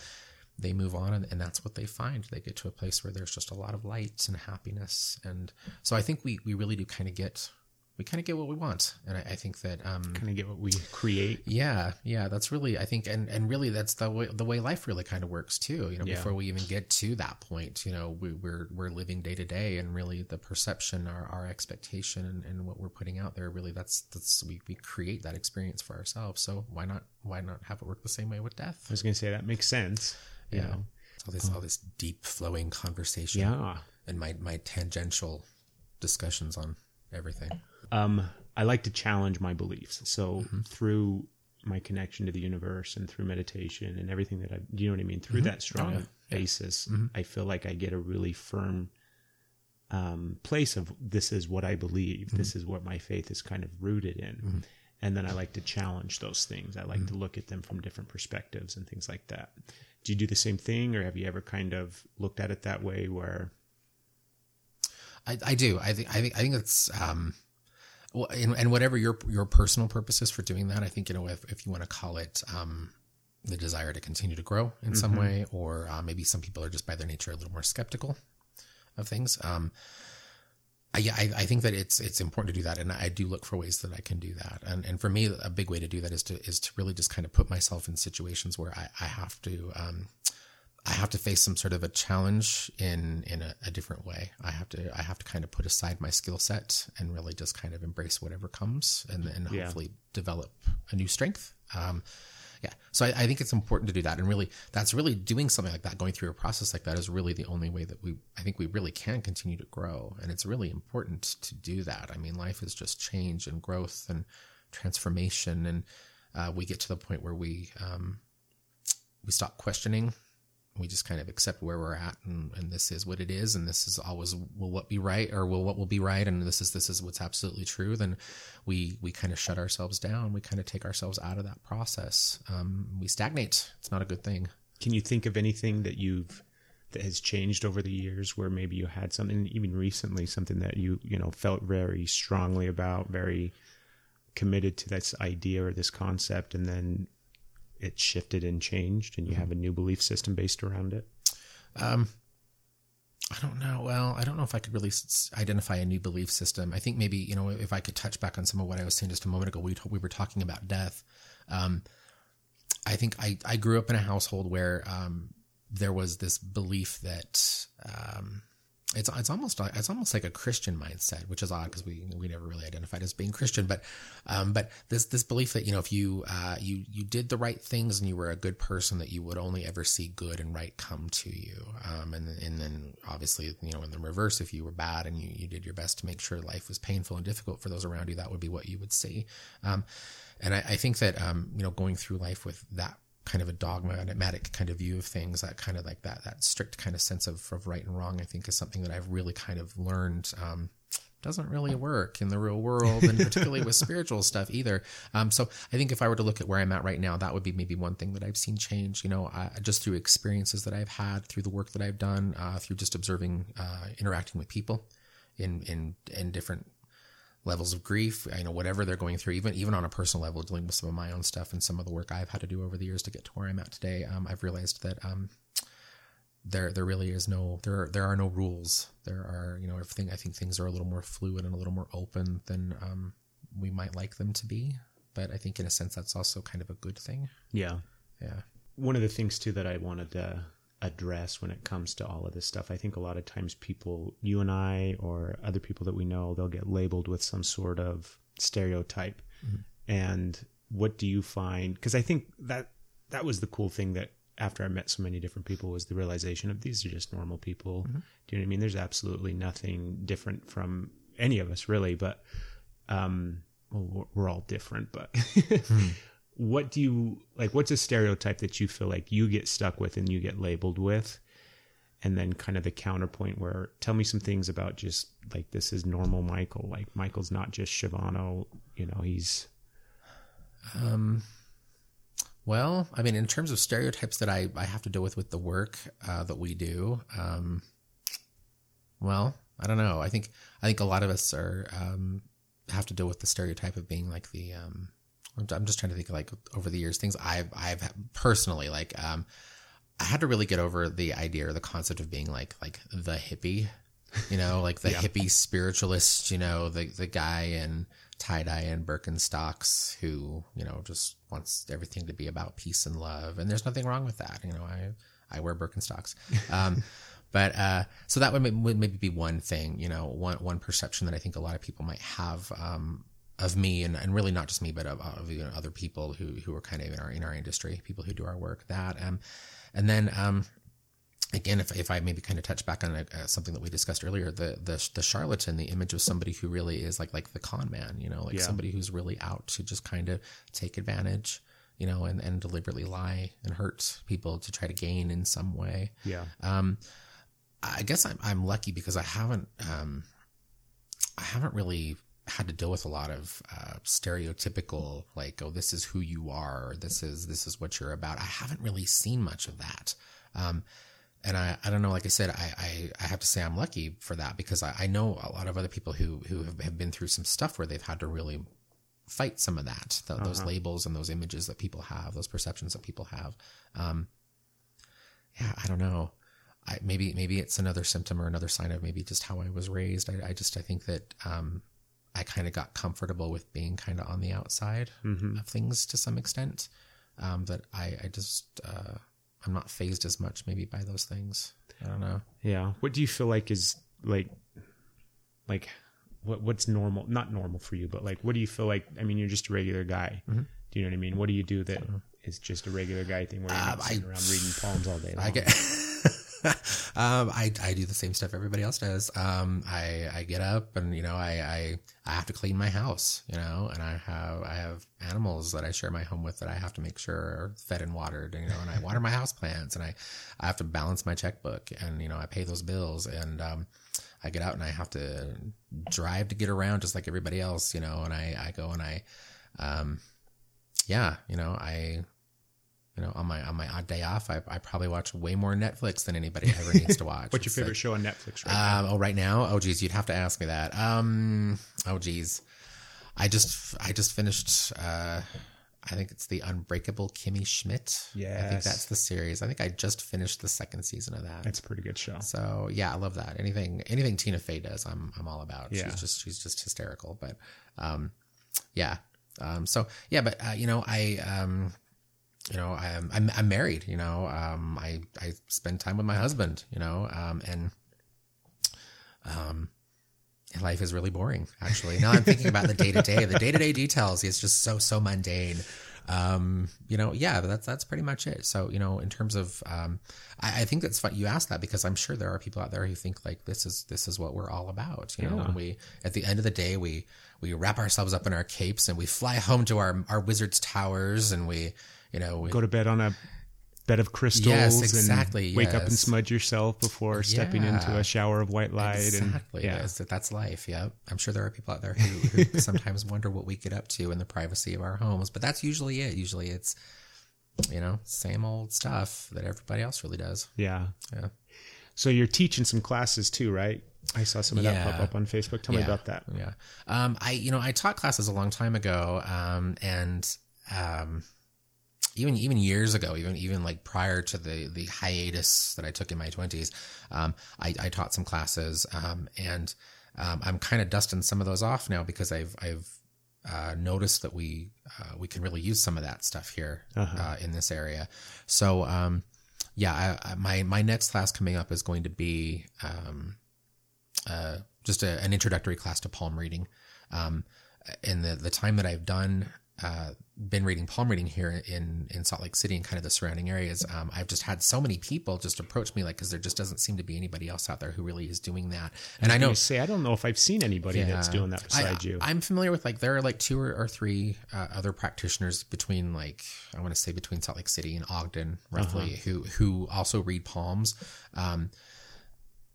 they move on and, and that's what they find. They get to a place where there's just a lot of light and happiness. And so i think we we really do kind of get we kind of get what we want and i, I think that um Kind of get what we create. yeah, yeah, that's really I think, and and really that's the way the way life really kind of works too. You know, Yeah. before we even get to that point, you know, we, we're we're living day to day, and really the perception, our our expectation, and, and what we're putting out there, really that's that's we we create that experience for ourselves. So why not why not have it work the same way with death? I was going to say that makes sense. you Yeah, know? all this all this deep flowing conversation, Yeah. and my my tangential discussions on everything. Um, I like to challenge my beliefs. So Mm-hmm. through my connection to the universe and through meditation and everything that I, do you know what I mean? Through that strong Mm-hmm. Oh, yeah. basis, I feel like I get a really firm um, place of this is what I believe. Mm-hmm. This is what my faith is kind of rooted in. And then I like to challenge those things. I like Mm-hmm. to look at them from different perspectives and things like that. Do you do the same thing, or have you ever kind of looked at it that way? Where I, I do. I think I think I think it's um, well, and, and whatever your your personal purpose is for doing that, I think you know if if you want to call it um, the desire to continue to grow in some way, or uh, maybe some people are just by their nature a little more skeptical of things. Um, I, yeah, I, I think that it's it's important to do that, and I do look for ways that I can do that. And and for me, a big way to do that is to is to really just kind of put myself in situations where I, I have to um, I have to face some sort of a challenge in in a, a different way. I have to I have to kind of put aside my skill set and really just kind of embrace whatever comes, and then Yeah. hopefully develop a new strength. Um, yeah, so I, I think it's important to do that, and really, that's really doing something like that, going through a process like that, is really the only way that we, I think, we really can continue to grow, and it's really important to do that. I mean, life is just change and growth and transformation, and uh, we get to the point where we um, we stop questioning we just kind of accept where we're at and, and this is what it is and this is always will what be right or will what will be right and this is this is what's absolutely true then we we kind of shut ourselves down. We kind of take ourselves out of that process. Um, we stagnate. It's not a good thing. Can you think of anything that you've that has changed over the years where maybe you had something even recently something that you you know felt very strongly about very committed to this idea or this concept and then it shifted and changed and you have a new belief system based around it Um, I don't know. Well, I don't know if I could really identify a new belief system. I think maybe you know if I could touch back on some of what I was saying just a moment ago. We we were talking about death. Um, I think I I grew up in a household where um, there was this belief that um, it's it's almost like it's almost like a Christian mindset, which is odd because we we never really identified as being Christian, but um, but this this belief that you know if you uh, you you did the right things and you were a good person, that you would only ever see good and right come to you, um, and and then obviously you know in the reverse, if you were bad and you you did your best to make sure life was painful and difficult for those around you, that would be what you would see, um, and I, I think that um, you know going through life with that kind of a dogmatic kind of view of things, that kind of like that that strict kind of sense of, of right and wrong, I think is something that I've really kind of learned. Um, doesn't really work in the real world, and particularly with spiritual stuff either. Um, so I think if I were to look at where I'm at right now, that would be maybe one thing that I've seen change. You know, uh, just through experiences that I've had, through the work that I've done, uh, through just observing, uh, interacting with people in in in different levels of grief, you know, whatever they're going through, even even on a personal level, dealing with some of my own stuff and some of the work I've had to do over the years to get to where I'm at today. Um, I've realized that um, there there really is no there there are no rules. There are you know everything. I think things are a little more fluid and a little more open than um, we might like them to be. But I think in a sense that's also kind of a good thing. yeah Yeah. one of the things too that I wanted to address when it comes to all of this stuff, I think a lot of times people, you and I, or other people that we know, they'll get labeled with some sort of stereotype. Mm-hmm. And what do you find? Because I think that that was the cool thing that after I met so many different people was the realization of these are just normal people. Mm-hmm. Do you know what I mean? There's absolutely nothing different from any of us, really. But um, well, we're- we're all different, but hmm. What do you like what's a stereotype that you feel like you get stuck with and you get labeled with and then kind of the counterpoint where tell me some things about just like this is normal michael like michael's not just Shuvano, you know he's Um, well, I mean, in terms of stereotypes that I, I have to deal with with the work uh, that we do, um, well, I don't know. I think I think a lot of us are um, have to deal with the stereotype of being like the. Um, I'm I'm just trying to think like over the years things I've I've personally like um, I had to really get over the idea or the concept of being like like the hippie, you know, like the hippie spiritualist, you know, the the guy in tie dye and Birkenstocks who you know just wants everything to be about peace and love, and there's nothing wrong with that. You know, I I wear Birkenstocks. Um, But uh, so that would, would maybe be one thing, you know, one one perception that I think a lot of people might have um, of me, and, and really not just me, but of, of you know, other people who who are kind of in our in our industry, people who do our work. That um, and then um, again, if, if I maybe kind of touch back on uh, something that we discussed earlier, the, the the charlatan, the image of somebody who really is like like the con man, you know, like Yeah. somebody who's really out to just kind of take advantage, you know, and, and deliberately lie and hurt people to try to gain in some way. yeah Um, I guess I'm I'm lucky because I haven't um, I haven't really had to deal with a lot of uh, stereotypical like oh this is who you are or this is this is what you're about. I haven't really seen much of that. Um, and I, I don't know, like I said, I, I, I have to say I'm lucky for that because I, I know a lot of other people who, who have, have been through some stuff where they've had to really fight some of that, th- those labels and those images that people have, those perceptions that people have. Um, yeah, I don't know. I, maybe, maybe it's another symptom or another sign of maybe just how I was raised. I, I just, I think that, um, I kind of got comfortable with being kind of on the outside of things to some extent. Um, that I, I just, uh, I'm not fazed as much maybe by those things. I don't know. Yeah. What do you feel like is like, like, what what's normal? Not normal for you, but like, what do you feel like? I mean, you're just a regular guy. Mm-hmm. Do you know what I mean? What do you do that is just a regular guy thing where you're not Um, sitting I- around reading palms all day long? I get. um, I, I do the same stuff everybody else does. Um, I, I get up and, you know, I, I, I have to clean my house, you know, and I have, I have animals that I share my home with that I have to make sure are fed and watered, you know, and I water my house plants and I, I have to balance my checkbook and, you know, I pay those bills and, um, I get out and I have to drive to get around just like everybody else, you know, and I, I go and I, um, yeah, you know, I, you know, on my on my odd day off, I, I probably watch way more Netflix than anybody ever needs to watch. What's your It's favorite like- show on Netflix right now? Um, oh, right now, oh geez, you'd have to ask me that. Um, oh geez, I just I just finished. Uh, I think it's the Unbreakable Kimmy Schmidt. Yeah, I think that's the series. I think I just finished the second season of that. That's a pretty good show. So yeah, I love that. Anything anything Tina Fey does, I'm I'm all about. Yeah. She's just she's just hysterical. But um, yeah. Um, so yeah, but uh, you know, I um, you know, I'm I'm, I'm married. You know, um, I I spend time with my husband. You know, um, and um, life is really boring. Actually, now I'm thinking about the day to day, the day to day details. It's just so so mundane. Um, you know, yeah, but that's that's pretty much it. So, you know, in terms of, um, I, I think that's fun. You asked that because I'm sure there are people out there who think like this is this is what we're all about. You know, Yeah. and we at the end of the day we we wrap ourselves up in our capes and we fly home to our our wizard's towers and we, you know, Go to bed on a bed of crystals Yes, exactly, and wake up and smudge yourself before stepping into a shower of white light. Exactly. And, yeah. Yes, that's life. Yeah. I'm sure there are people out there who, who sometimes wonder what we get up to in the privacy of our homes, but that's usually it. Usually it's, you know, same old stuff that everybody else really does. Yeah. Yeah. So you're teaching some classes too, right? I saw some of that pop up on Facebook. Tell me about that. Yeah. Um, I, you know, I taught classes a long time ago. Um, and, um, even, even years ago, even, even like prior to the, the hiatus that I took in my twenties, um, I, I taught some classes. Um, and, um, I'm kind of dusting some of those off now because I've, I've, uh, noticed that we, uh, we can really use some of that stuff here, uh in this area. So, um, yeah, I, I, my, my next class coming up is going to be, um, uh, just a, an introductory class to palm reading. Um, in the, the time that I've done, uh, been reading palm reading here in, in Salt Lake City and kind of the surrounding areas, um, I've just had so many people just approach me, like, cause there just doesn't seem to be anybody else out there who really is doing that. And I know, You say I don't know if I've seen anybody that's doing that besides I, you. I'm familiar with like there are like two or, or three uh, other practitioners between like I want to say between Salt Lake City and Ogden, roughly, Uh-huh. who who also read palms. Um,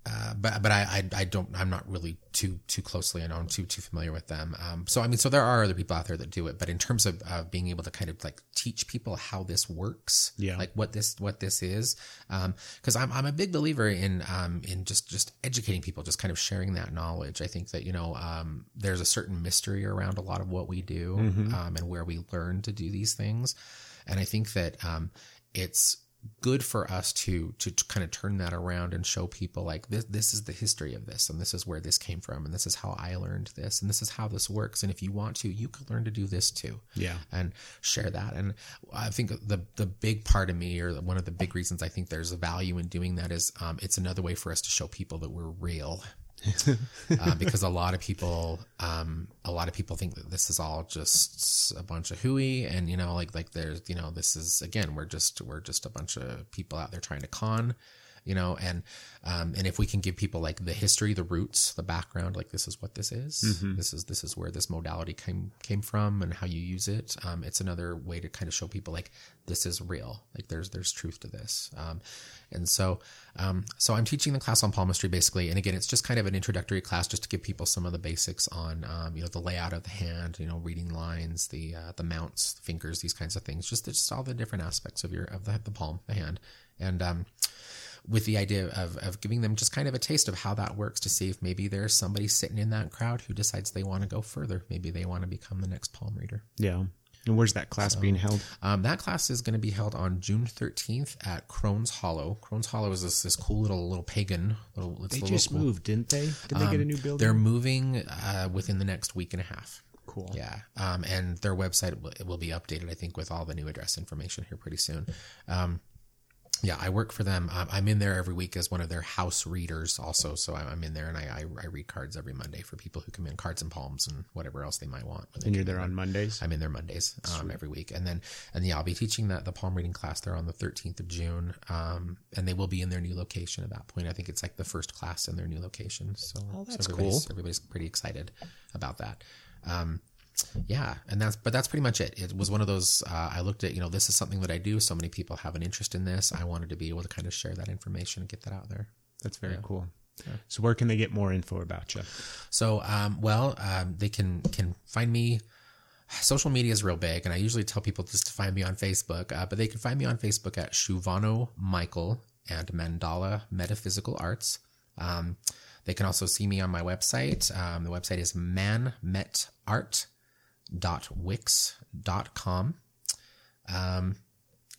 uh, but but I, I I don't I'm not really too too closely I know I'm too too familiar with them. Um, so I mean so there are other people out there that do it, but in terms of uh, being able to kind of like teach people how this works, Yeah. like what this what this is, because I'm I'm a big believer in um in just just educating people, just kind of sharing that knowledge. I think that you know um there's a certain mystery around a lot of what we do um, and where we learn to do these things, and I think that um it's good for us to to kind of turn that around and show people like this this is the history of this and this is where this came from and this is how I learned this and this is how this works and if you want to you could learn to do this too. Yeah. and share that. And I think the the big part of me or one of the big reasons I think there's a value in doing that is um, it's another way for us to show people that we're real uh, because a lot of people, um, a lot of people think that this is all just a bunch of hooey, and you know, like like there's, you know, this is again, we're just we're just a bunch of people out there trying to con, you know, and um, and if we can give people like the history, the roots, the background, like this is what this is, this is this is where this modality came came from, and how you use it. Um, it's another way to kind of show people like this is real, like there's there's truth to this, um, and so um, so I'm teaching the class on palmistry basically, and again, it's just kind of an introductory class just to give people some of the basics on um, you know the layout of the hand, you know, reading lines, the uh, the mounts, fingers, these kinds of things, just just all the different aspects of your of the, the palm, the hand, and um, with the idea of, of giving them just kind of a taste of how that works to see if maybe there's somebody sitting in that crowd who decides they want to go further. Maybe they want to become the next palm reader. Yeah. And where's that class being held? Um, that class is going to be held on June 13th at Crone's Hollow. Crone's Hollow is this, this cool little little pagan little. They little just cool- moved, didn't they? Did they get a new building? They're moving uh, within the next week and a half. cool. Yeah, um, and their website will, will be updated, I think, with all the new address information here pretty soon. Yeah, I work for them. I'm in there every week as one of their house readers, also. So I'm I'm in there and I, I, I read cards every Monday for people who come in, cards and palms and whatever else they might want. And you're there on Mondays. I'm in there Mondays um, every week, and then and yeah, I'll be teaching that the palm reading class there on the 13th of June, um, and they will be in their new location at that point. I think it's like the first class in their new location. So, Oh, that's so everybody's, cool. Everybody's pretty excited about that. Um, yeah, and that's but that's pretty much it. It was one of those. Uh, I looked at you know this is something that I do. So many people have an interest in this. I wanted to be able to kind of share that information and get that out there. That's very cool. So where can they get more info about you? So, um, well, um, they can can find me. Social media is real big, and I usually tell people just to find me on Facebook. Uh, but they can find me on Facebook at Shuvano Michael and Mandala Metaphysical Arts. Um, they can also see me on my website. Um, the website is manmetart.wix.com. Um,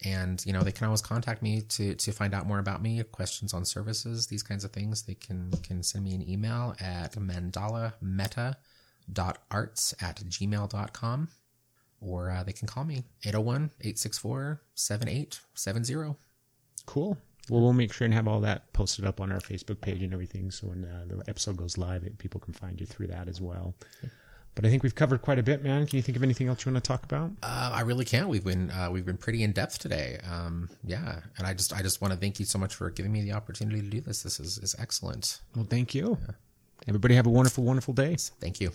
and you know they can always contact me to to find out more about me questions on services these kinds of things they can can send me an email at mandalameta.arts at gmail.com or uh, they can call me 801-864-7870 Cool. Well, we'll make sure and have all that posted up on our Facebook page and everything. So when uh, the episode goes live, it, people can find you through that as well. But I think we've covered quite a bit, man. Can you think of anything else you want to talk about? uh, i really can't we've been uh, we've been pretty in depth today um, yeah and i just i just want to thank you so much for giving me the opportunity to do this this is, is excellent Well, thank you. Everybody have a wonderful, wonderful day. Thank you.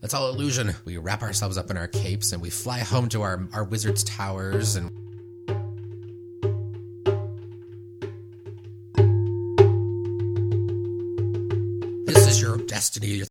That's all illusion. We wrap ourselves up in our capes and we fly home to our, our wizard's towers and. This is your destiny.